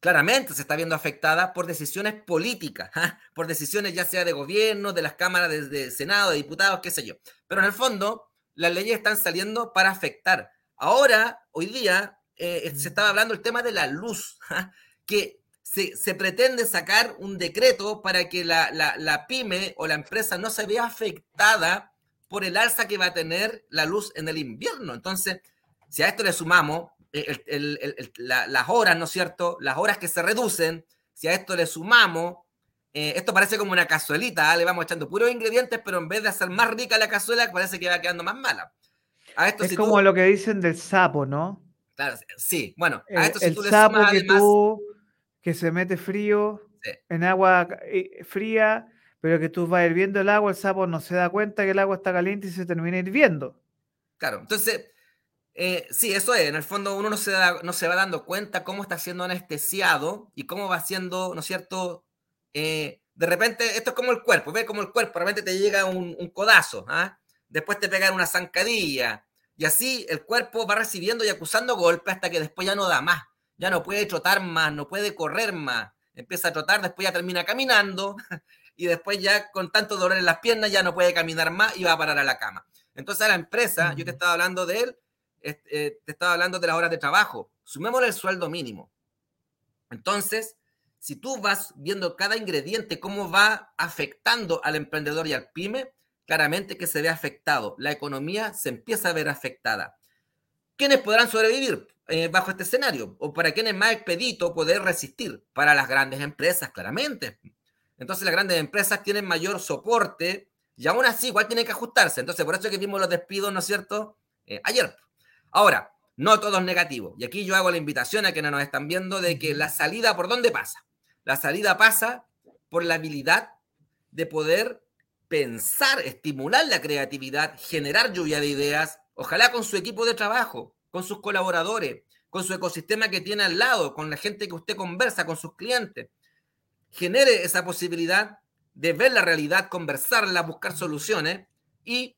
claramente se está viendo afectada por decisiones políticas, ¿ah? por decisiones ya sea de gobierno, de las cámaras de Senado, de diputados, qué sé yo. Pero en el fondo, las leyes están saliendo para afectar. Ahora, hoy día, eh, se estaba hablando el tema de la luz, que se, pretende sacar un decreto para que la, pyme o la empresa no se vea afectada por el alza que va a tener la luz en el invierno. Entonces, si a esto le sumamos eh, las horas, ¿no es cierto? Las horas que se reducen, si a esto le sumamos eh, esto parece como una cazuelita, ¿ah? le vamos echando puros ingredientes, pero en vez de hacer más rica la cazuela, parece que va quedando más mala. es como lo que dicen del sapo, ¿no? Claro, sí. Bueno, a esto si tú le sapo que tú, que se mete frío en agua eh, fría, pero que tú vas hirviendo el agua, el sapo no se da cuenta que el agua está caliente y se termina hirviendo. Claro, entonces, eh, sí, eso es. En el fondo uno no se, da, no se va dando cuenta cómo está siendo anestesiado y cómo va siendo, ¿no es cierto?, eh, de repente, esto es como el cuerpo, ve como el cuerpo, de repente te llega un, codazo, ¿ah? después te pegan una zancadilla, y así el cuerpo va recibiendo y acusando golpes hasta que después ya no da más, ya no puede trotar más, no puede correr más, empieza a trotar, después ya termina caminando, y después ya con tanto dolor en las piernas ya no puede caminar más y va a parar a la cama. Entonces a la empresa, yo te estaba hablando de él, eh, te estaba hablando de las horas de trabajo, sumémosle el sueldo mínimo. Entonces, si tú vas viendo cada ingrediente, cómo va afectando al emprendedor y al pyme, claramente que se ve afectado. La economía se empieza a ver afectada. ¿Quiénes podrán sobrevivir eh, bajo este escenario? ¿O para quién es más expedito poder resistir? Para las grandes empresas, claramente. Entonces las grandes empresas tienen mayor soporte y aún así igual tienen que ajustarse. Entonces por eso es que vimos los despidos, ¿no es cierto? Eh, ayer. Ahora, no todo es negativo. Y aquí yo hago la invitación a quienes nos están viendo de que la salida por dónde pasa. La salida pasa por la habilidad de poder pensar, estimular la creatividad, generar lluvia de ideas, ojalá con su equipo de trabajo, con sus colaboradores, con su ecosistema que tiene al lado, con la gente que usted conversa, con sus clientes. Genere esa posibilidad de ver la realidad, conversarla, buscar soluciones y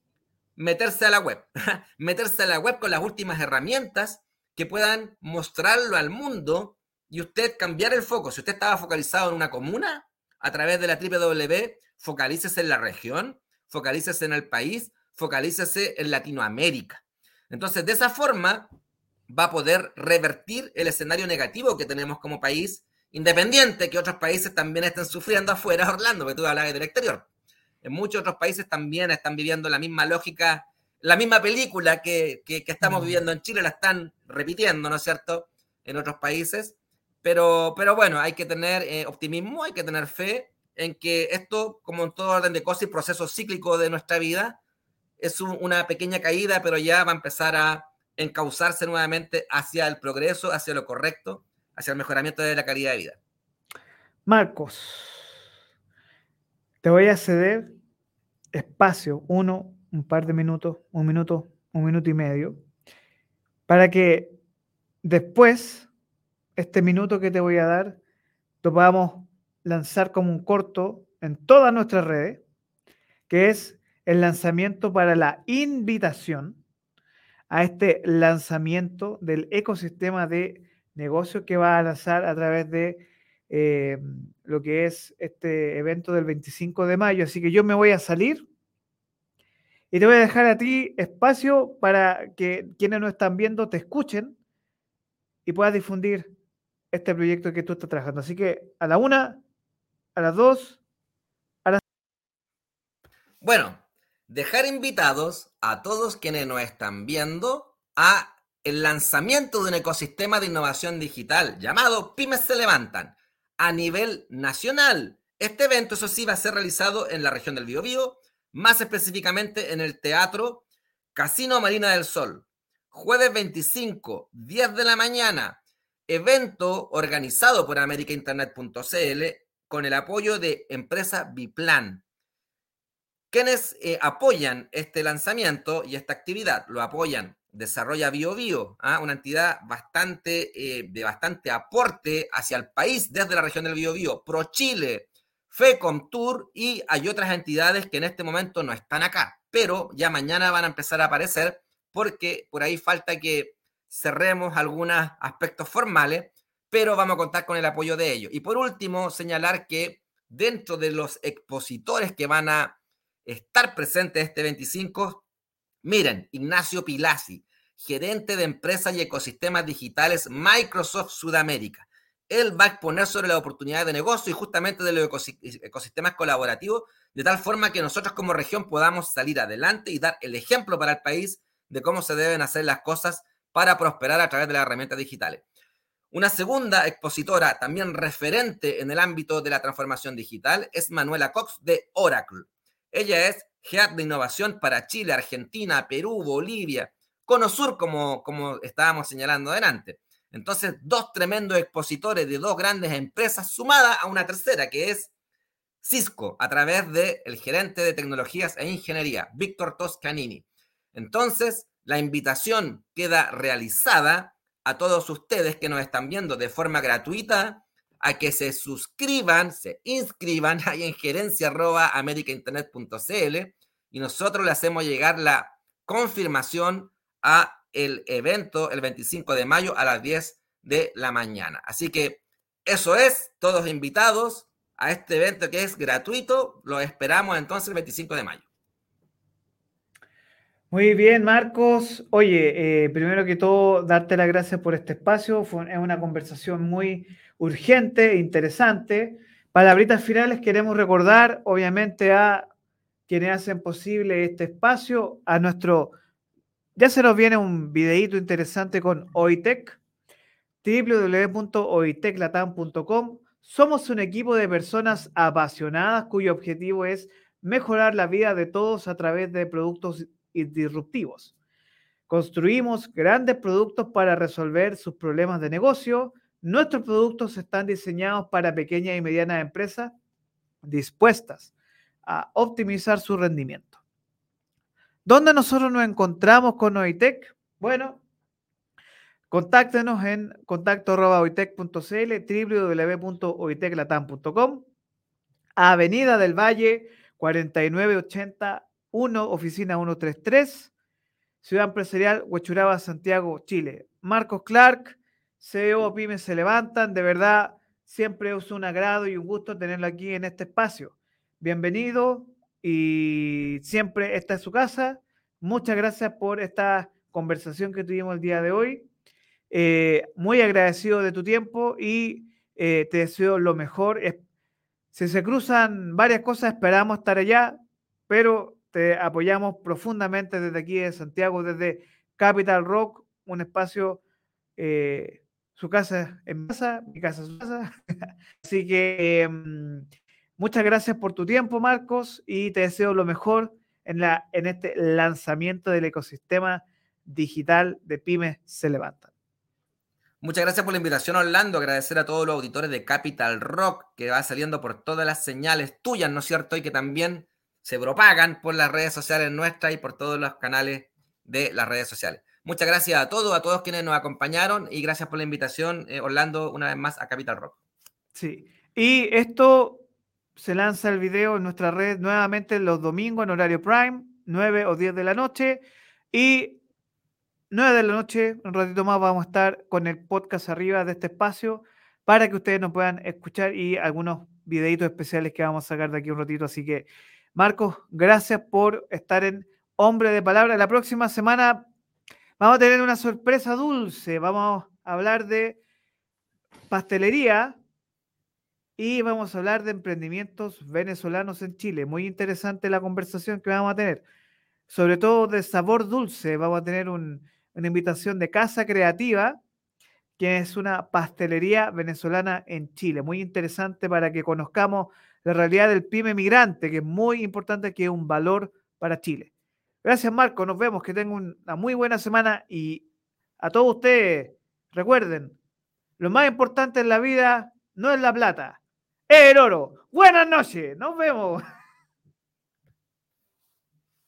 meterse a la web. meterse a la web con las últimas herramientas que puedan mostrarlo al mundo y usted cambiar el foco. Si usted estaba focalizado en una comuna, a través de la www, focalícese en la región, focalícese en el país, focalícese en Latinoamérica. Entonces, de esa forma, va a poder revertir el escenario negativo que tenemos como país, independiente que otros países también estén sufriendo afuera, Orlando, porque tú hablas del exterior. En muchos otros países también están viviendo la misma lógica, la misma película que, que estamos viviendo en Chile, la están repitiendo, ¿no es cierto? en otros países, pero, pero bueno, hay que tener eh, optimismo, hay que tener fe en que esto, como en todo orden de cosas y proceso cíclico de nuestra vida, es una pequeña caída, pero ya va a empezar a encauzarse nuevamente hacia el progreso, hacia lo correcto, hacia el mejoramiento de la calidad de vida. Marcos, te voy a ceder espacio, uno, un par de minutos, un minuto, un minuto y medio, para que después, este minuto que te voy a dar, lo podamos lanzar como un corto en todas nuestras redes, que es el lanzamiento para la invitación a este lanzamiento del ecosistema de negocio que va a lanzar a través de eh, lo que es este evento del 25 de mayo. Así que yo me voy a salir y te voy a dejar a ti espacio para que quienes no están viendo te escuchen y puedas difundir este proyecto que tú estás trabajando. Así que a la una, a las dos, a las... Bueno, dejar invitados a todos quienes nos están viendo a el lanzamiento de un ecosistema de innovación digital llamado Pymes se levantan a nivel nacional. Este evento, eso sí, va a ser realizado en la región del Biobío, más específicamente en el Teatro Casino Marina del Sol. Jueves 25, 10 de la mañana, evento organizado por americainternet.cl con el apoyo de empresa Biplan. Quienes eh, apoyan este lanzamiento y esta actividad? Lo apoyan Desarrolla BioBio, Bio, ¿ah? una entidad bastante, eh, de bastante aporte hacia el país desde la región del Biobío, Pro Chile, FECOMTUR y hay otras entidades que en este momento no están acá, pero ya mañana van a empezar a aparecer porque por ahí falta que cerremos algunos aspectos formales, pero vamos a contar con el apoyo de ellos. Y por último, señalar que dentro de los expositores que van a estar presentes este 25, miren, Ignacio Pilasi, gerente de empresas y ecosistemas digitales Microsoft Sudamérica. Él va a exponer sobre las oportunidades de negocio y justamente de los ecosistemas colaborativos, de tal forma que nosotros como región podamos salir adelante y dar el ejemplo para el país de cómo se deben hacer las cosas para prosperar a través de las herramientas digitales. Una segunda expositora, también referente en el ámbito de la transformación digital, es Manuela Cox de Oracle. Ella es Head de Innovación para Chile, Argentina, Perú, Bolivia, Cono Sur, como, como estábamos señalando adelante. Entonces, dos tremendos expositores de dos grandes empresas sumada a una tercera, que es Cisco, a través del el gerente de tecnologías e ingeniería, Víctor Toscanini. Entonces, la invitación queda realizada a todos ustedes que nos están viendo de forma gratuita a que se suscriban, se inscriban ahí en gerencia y nosotros le hacemos llegar la confirmación a el evento el 25 de mayo a las 10 de la mañana. Así que eso es, todos invitados a este evento que es gratuito. Lo esperamos entonces el 25 de mayo. Muy bien, Marcos. Oye, eh, primero que todo, darte las gracias por este espacio. Fue, es una conversación muy urgente e interesante. Palabritas finales, queremos recordar, obviamente, a quienes hacen posible este espacio, a nuestro ya se nos viene un videíto interesante con OITEC, www.oiteclatam.com. Somos un equipo de personas apasionadas cuyo objetivo es mejorar la vida de todos a través de productos disruptivos. Construimos grandes productos para resolver sus problemas de negocio. Nuestros productos están diseñados para pequeñas y medianas empresas dispuestas a optimizar su rendimiento. ¿Dónde nosotros nos encontramos con OITEC? Bueno, contáctenos en contacto.oitec.cl, www.oiteclatam.com, Avenida del Valle 4981, oficina 133, Ciudad Empresarial, Huechuraba, Santiago, Chile. Marcos Clark, CEO Pymes se levantan, de verdad, siempre es un agrado y un gusto tenerlo aquí en este espacio. Bienvenido, y siempre está en su casa. Muchas gracias por esta conversación que tuvimos el día de hoy. Eh, muy agradecido de tu tiempo y eh, te deseo lo mejor. Si se cruzan varias cosas, esperamos estar allá, pero te apoyamos profundamente desde aquí de Santiago, desde Capital Rock, un espacio eh, Su casa es mi casa, mi casa es su casa. Así que em, muchas gracias por tu tiempo, Marcos, y te deseo lo mejor en, la, en este lanzamiento del ecosistema digital de Pymes Se Levantan. Muchas gracias por la invitación, Orlando. Agradecer a todos los auditores de Capital Rock que va saliendo por todas las señales tuyas, ¿no es cierto? Y que también se propagan por las redes sociales nuestras y por todos los canales de las redes sociales. Muchas gracias a todos, a todos quienes nos acompañaron y gracias por la invitación, eh, Orlando, una vez más a Capital Rock. Sí, y esto se lanza el video en nuestra red nuevamente los domingos en horario prime, 9 o 10 de la noche. Y 9 de la noche, un ratito más, vamos a estar con el podcast arriba de este espacio para que ustedes nos puedan escuchar y algunos videitos especiales que vamos a sacar de aquí un ratito. Así que, Marcos, gracias por estar en Hombre de Palabra. La próxima semana Vamos a tener una sorpresa dulce. Vamos a hablar de pastelería y vamos a hablar de emprendimientos venezolanos en Chile. Muy interesante la conversación que vamos a tener. Sobre todo de sabor dulce. Vamos a tener una invitación de Casa Creativa, que es una pastelería venezolana en Chile. Muy interesante para que conozcamos la realidad del pyme migrante, que es muy importante, que es un valor para Chile. Gracias, Marco. Nos vemos. Que tengan una muy buena semana y a todos ustedes, recuerden, lo más importante en la vida no es la plata, es el oro. Buenas noches. Nos vemos.